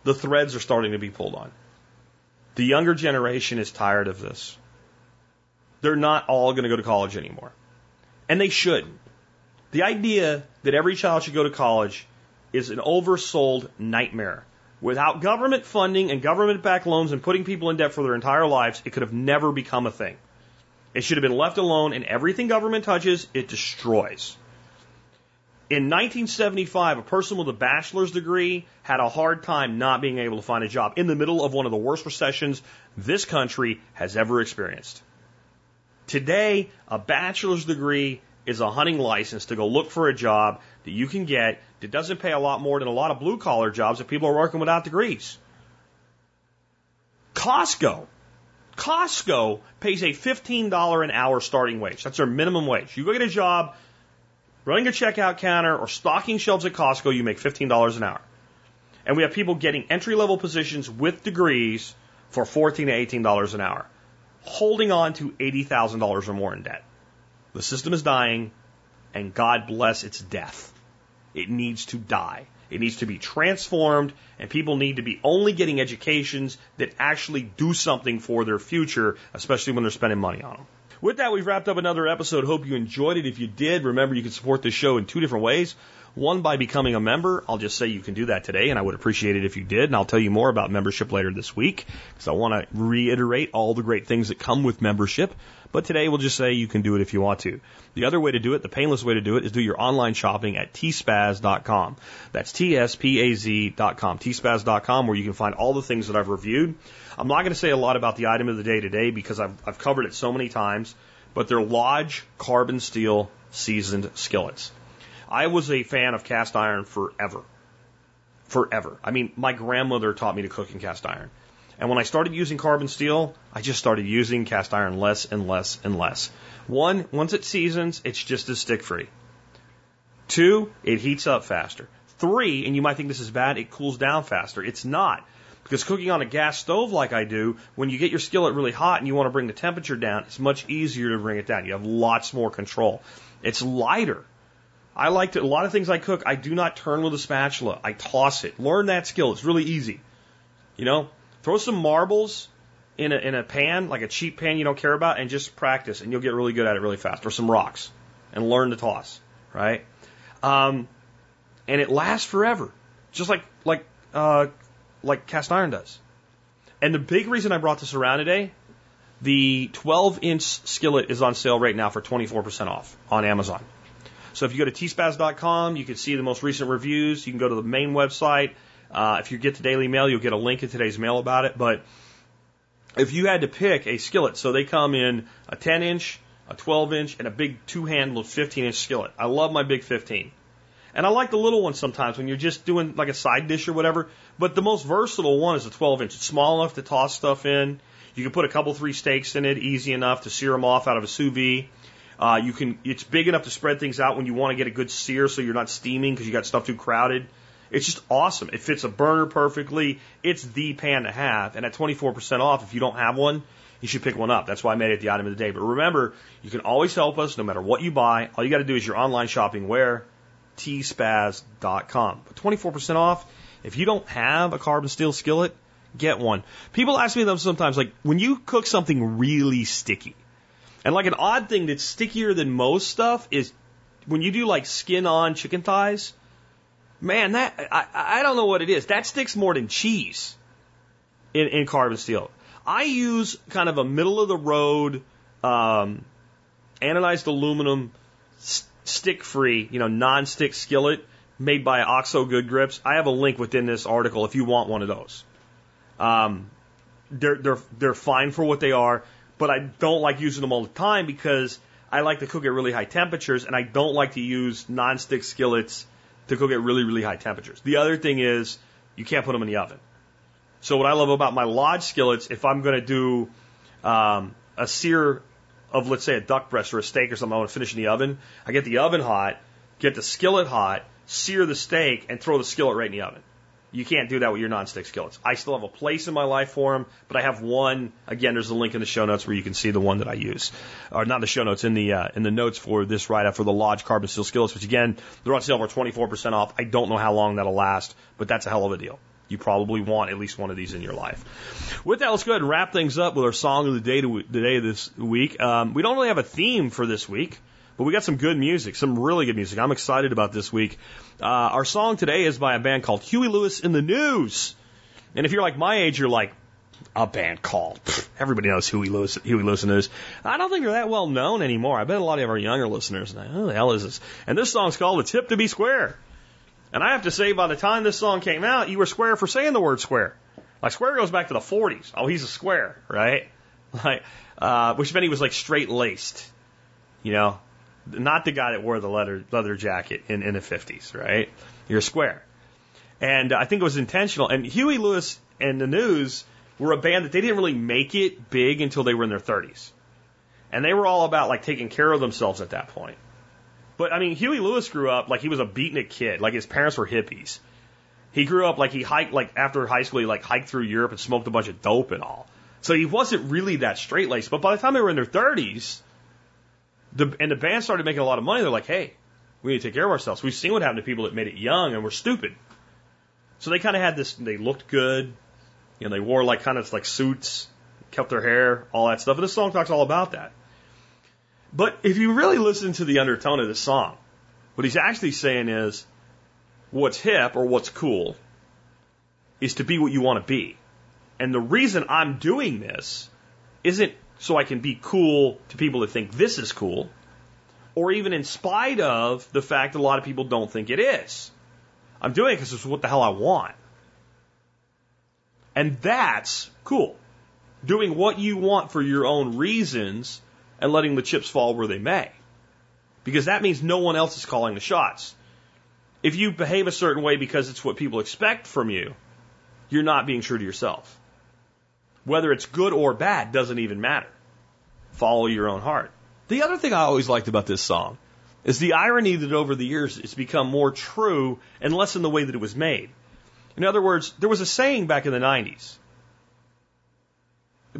the threads are starting to be pulled on. The younger generation is tired of this. They're not all going to go to college anymore. And they shouldn't. The idea that every child should go to college is an oversold nightmare. Without government funding and government backed loans and putting people in debt for their entire lives, it could have never become a thing. It should have been left alone, and everything government touches, it destroys. In 1975, a person with a bachelor's degree had a hard time not being able to find a job in the middle of one of the worst recessions this country has ever experienced. Today, a bachelor's degree is a hunting license to go look for a job that you can get that doesn't pay a lot more than a lot of blue collar jobs that people are working without degrees. Costco Costco pays a $15 an hour starting wage. That's their minimum wage. You go get a job running a checkout counter or stocking shelves at Costco, you make $15 an hour. And we have people getting entry level positions with degrees for 14 to $18 an hour, holding on to $80,000 or more in debt. The system is dying, and God bless its death. It needs to die. It needs to be transformed, and people need to be only getting educations that actually do something for their future, especially when they're spending money on them. With that, we've wrapped up another episode. Hope you enjoyed it. If you did, remember you can support this show in two different ways. One, by becoming a member. I'll just say you can do that today, and I would appreciate it if you did. And I'll tell you more about membership later this week because I want to reiterate all the great things that come with membership. But today we'll just say you can do it if you want to. The other way to do it, the painless way to do it, is do your online shopping at tspaz.com. That's T-S-P-A-Z.com. tspaz.com where you can find all the things that I've reviewed. I'm not going to say a lot about the item of the day today because I've, I've covered it so many times, but they're Lodge carbon steel seasoned skillets. I was a fan of cast iron forever. Forever. I mean, my grandmother taught me to cook in cast iron. And when I started using carbon steel, I just started using cast iron less and less and less. One, once it seasons, it's just as stick free. Two, it heats up faster. Three, and you might think this is bad, it cools down faster. It's not. Because cooking on a gas stove like I do, when you get your skillet really hot and you want to bring the temperature down, it's much easier to bring it down. You have lots more control. It's lighter. I like to, a lot of things I cook, I do not turn with a spatula. I toss it. Learn that skill. It's really easy. You know, Throw some marbles in a, in a pan, like a cheap pan you don't care about, and just practice, and you'll get really good at it really fast. Or some rocks, and learn to toss, right? Um, and it lasts forever, just like like uh, like cast iron does. And the big reason I brought this around today, the 12 inch skillet is on sale right now for 24% off on Amazon. So if you go to tspaz.com, you can see the most recent reviews. You can go to the main website. Uh, if you get the Daily Mail, you'll get a link in today's mail about it. But if you had to pick a skillet, so they come in a 10 inch, a 12 inch, and a big two handled 15 inch skillet. I love my big 15. And I like the little ones sometimes when you're just doing like a side dish or whatever. But the most versatile one is a 12 inch. It's small enough to toss stuff in. You can put a couple, three steaks in it, easy enough to sear them off out of a sous vide. Uh, you can, it's big enough to spread things out when you want to get a good sear so you're not steaming because you got stuff too crowded. It's just awesome. It fits a burner perfectly. It's the pan to have. And at 24% off, if you don't have one, you should pick one up. That's why I made it the item of the day. But remember, you can always help us no matter what you buy. All you got to do is your online shopping where? tspaz.com. But 24% off. If you don't have a carbon steel skillet, get one. People ask me them sometimes, like, when you cook something really sticky, and like an odd thing that's stickier than most stuff is when you do like skin on chicken thighs, man, that, I, I don't know what it is. That sticks more than cheese in, in carbon steel. I use kind of a middle of the road, um, anodized aluminum stick free, you know, non-stick skillet made by Oxo Good Grips. I have a link within this article if you want one of those. Um, they're they're they're fine for what they are, but I don't like using them all the time because I like to cook at really high temperatures, and I don't like to use non-stick skillets to cook at really really high temperatures. The other thing is you can't put them in the oven. So what I love about my Lodge skillets, if I'm going to do um, a sear of let's say a duck breast or a steak or something I want to finish in the oven, I get the oven hot, get the skillet hot, sear the steak, and throw the skillet right in the oven. You can't do that with your nonstick skillets. I still have a place in my life for them, but I have one. Again, there's a link in the show notes where you can see the one that I use, or not the show notes in the uh, in the notes for this write up for the Lodge carbon steel skillets, which again they're on sale for 24% off. I don't know how long that'll last, but that's a hell of a deal. You probably want at least one of these in your life. With that, let's go ahead and wrap things up with our song of the day, to, the day this week. Um, we don't really have a theme for this week, but we got some good music, some really good music. I'm excited about this week. Uh, our song today is by a band called Huey Lewis and the News. And if you're like my age, you're like, a band called. everybody knows Huey Lewis, Huey Lewis and News. I don't think they're that well known anymore. I bet a lot of our younger listeners, who the hell is this? And this song's called It's Hip to Be Square. And I have to say, by the time this song came out, you were square for saying the word square. Like square goes back to the 40s. Oh, he's a square, right? Like, uh, which meant he was like straight laced, you know, not the guy that wore the leather leather jacket in in the 50s, right? You're square. And I think it was intentional. And Huey Lewis and the News were a band that they didn't really make it big until they were in their 30s. And they were all about like taking care of themselves at that point. But I mean, Huey Lewis grew up like he was a beatnik kid. Like his parents were hippies. He grew up like he hiked like after high school he like hiked through Europe and smoked a bunch of dope and all. So he wasn't really that straight laced. But by the time they were in their thirties, the and the band started making a lot of money, they're like, hey, we need to take care of ourselves. We've seen what happened to people that made it young and were stupid. So they kind of had this. They looked good. You know, they wore like kind of like suits, kept their hair, all that stuff. And this song talks all about that. But if you really listen to the undertone of the song, what he's actually saying is what's hip or what's cool is to be what you want to be. And the reason I'm doing this isn't so I can be cool to people that think this is cool, or even in spite of the fact that a lot of people don't think it is. I'm doing it because it's what the hell I want. And that's cool. Doing what you want for your own reasons and letting the chips fall where they may. Because that means no one else is calling the shots. If you behave a certain way because it's what people expect from you, you're not being true to yourself. Whether it's good or bad doesn't even matter. Follow your own heart. The other thing I always liked about this song is the irony that over the years it's become more true and less in the way that it was made. In other words, there was a saying back in the 90s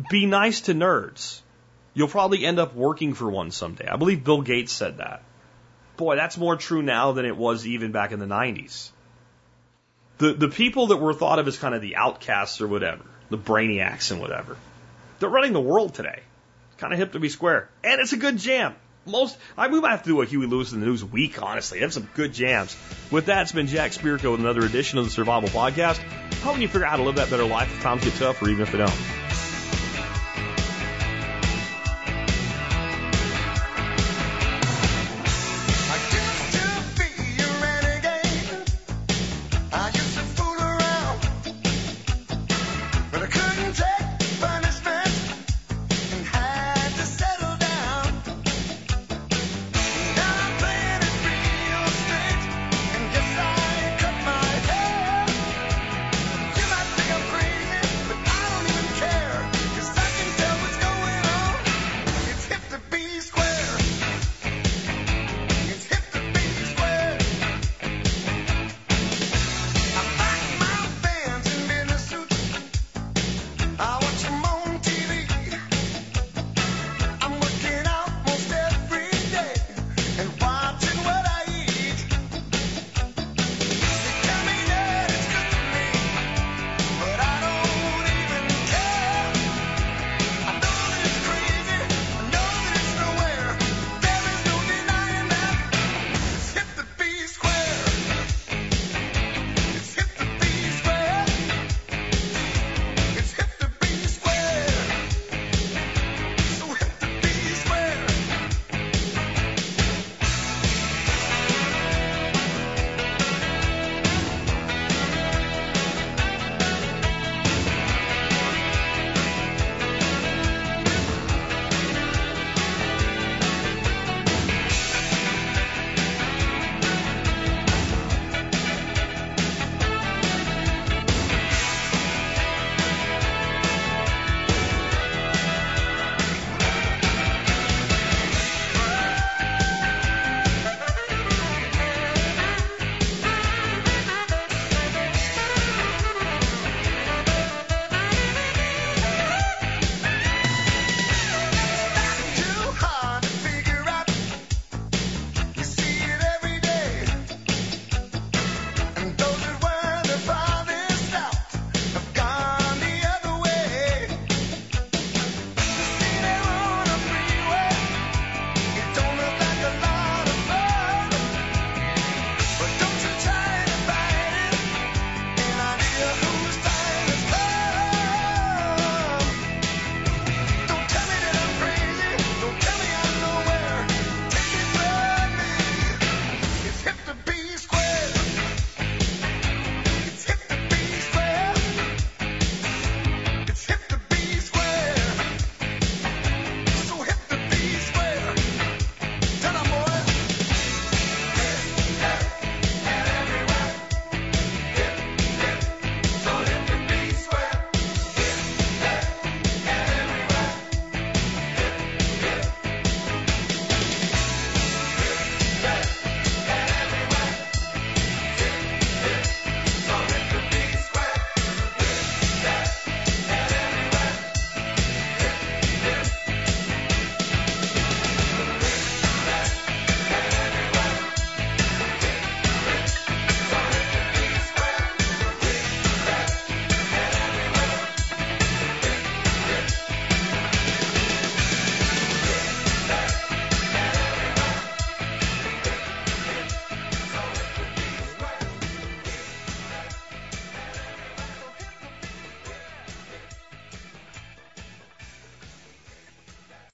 be nice to nerds. You'll probably end up working for one someday. I believe Bill Gates said that. Boy, that's more true now than it was even back in the 90s. The, the people that were thought of as kind of the outcasts or whatever, the brainiacs and whatever, they're running the world today. Kind of hip to be square. And it's a good jam. Most, I, we might have to do a Huey Lewis and the News week, honestly. They have some good jams. With that, it's been Jack Spirko with another edition of the Survival Podcast. helping you figure out how to live that better life if times get tough or even if they don't.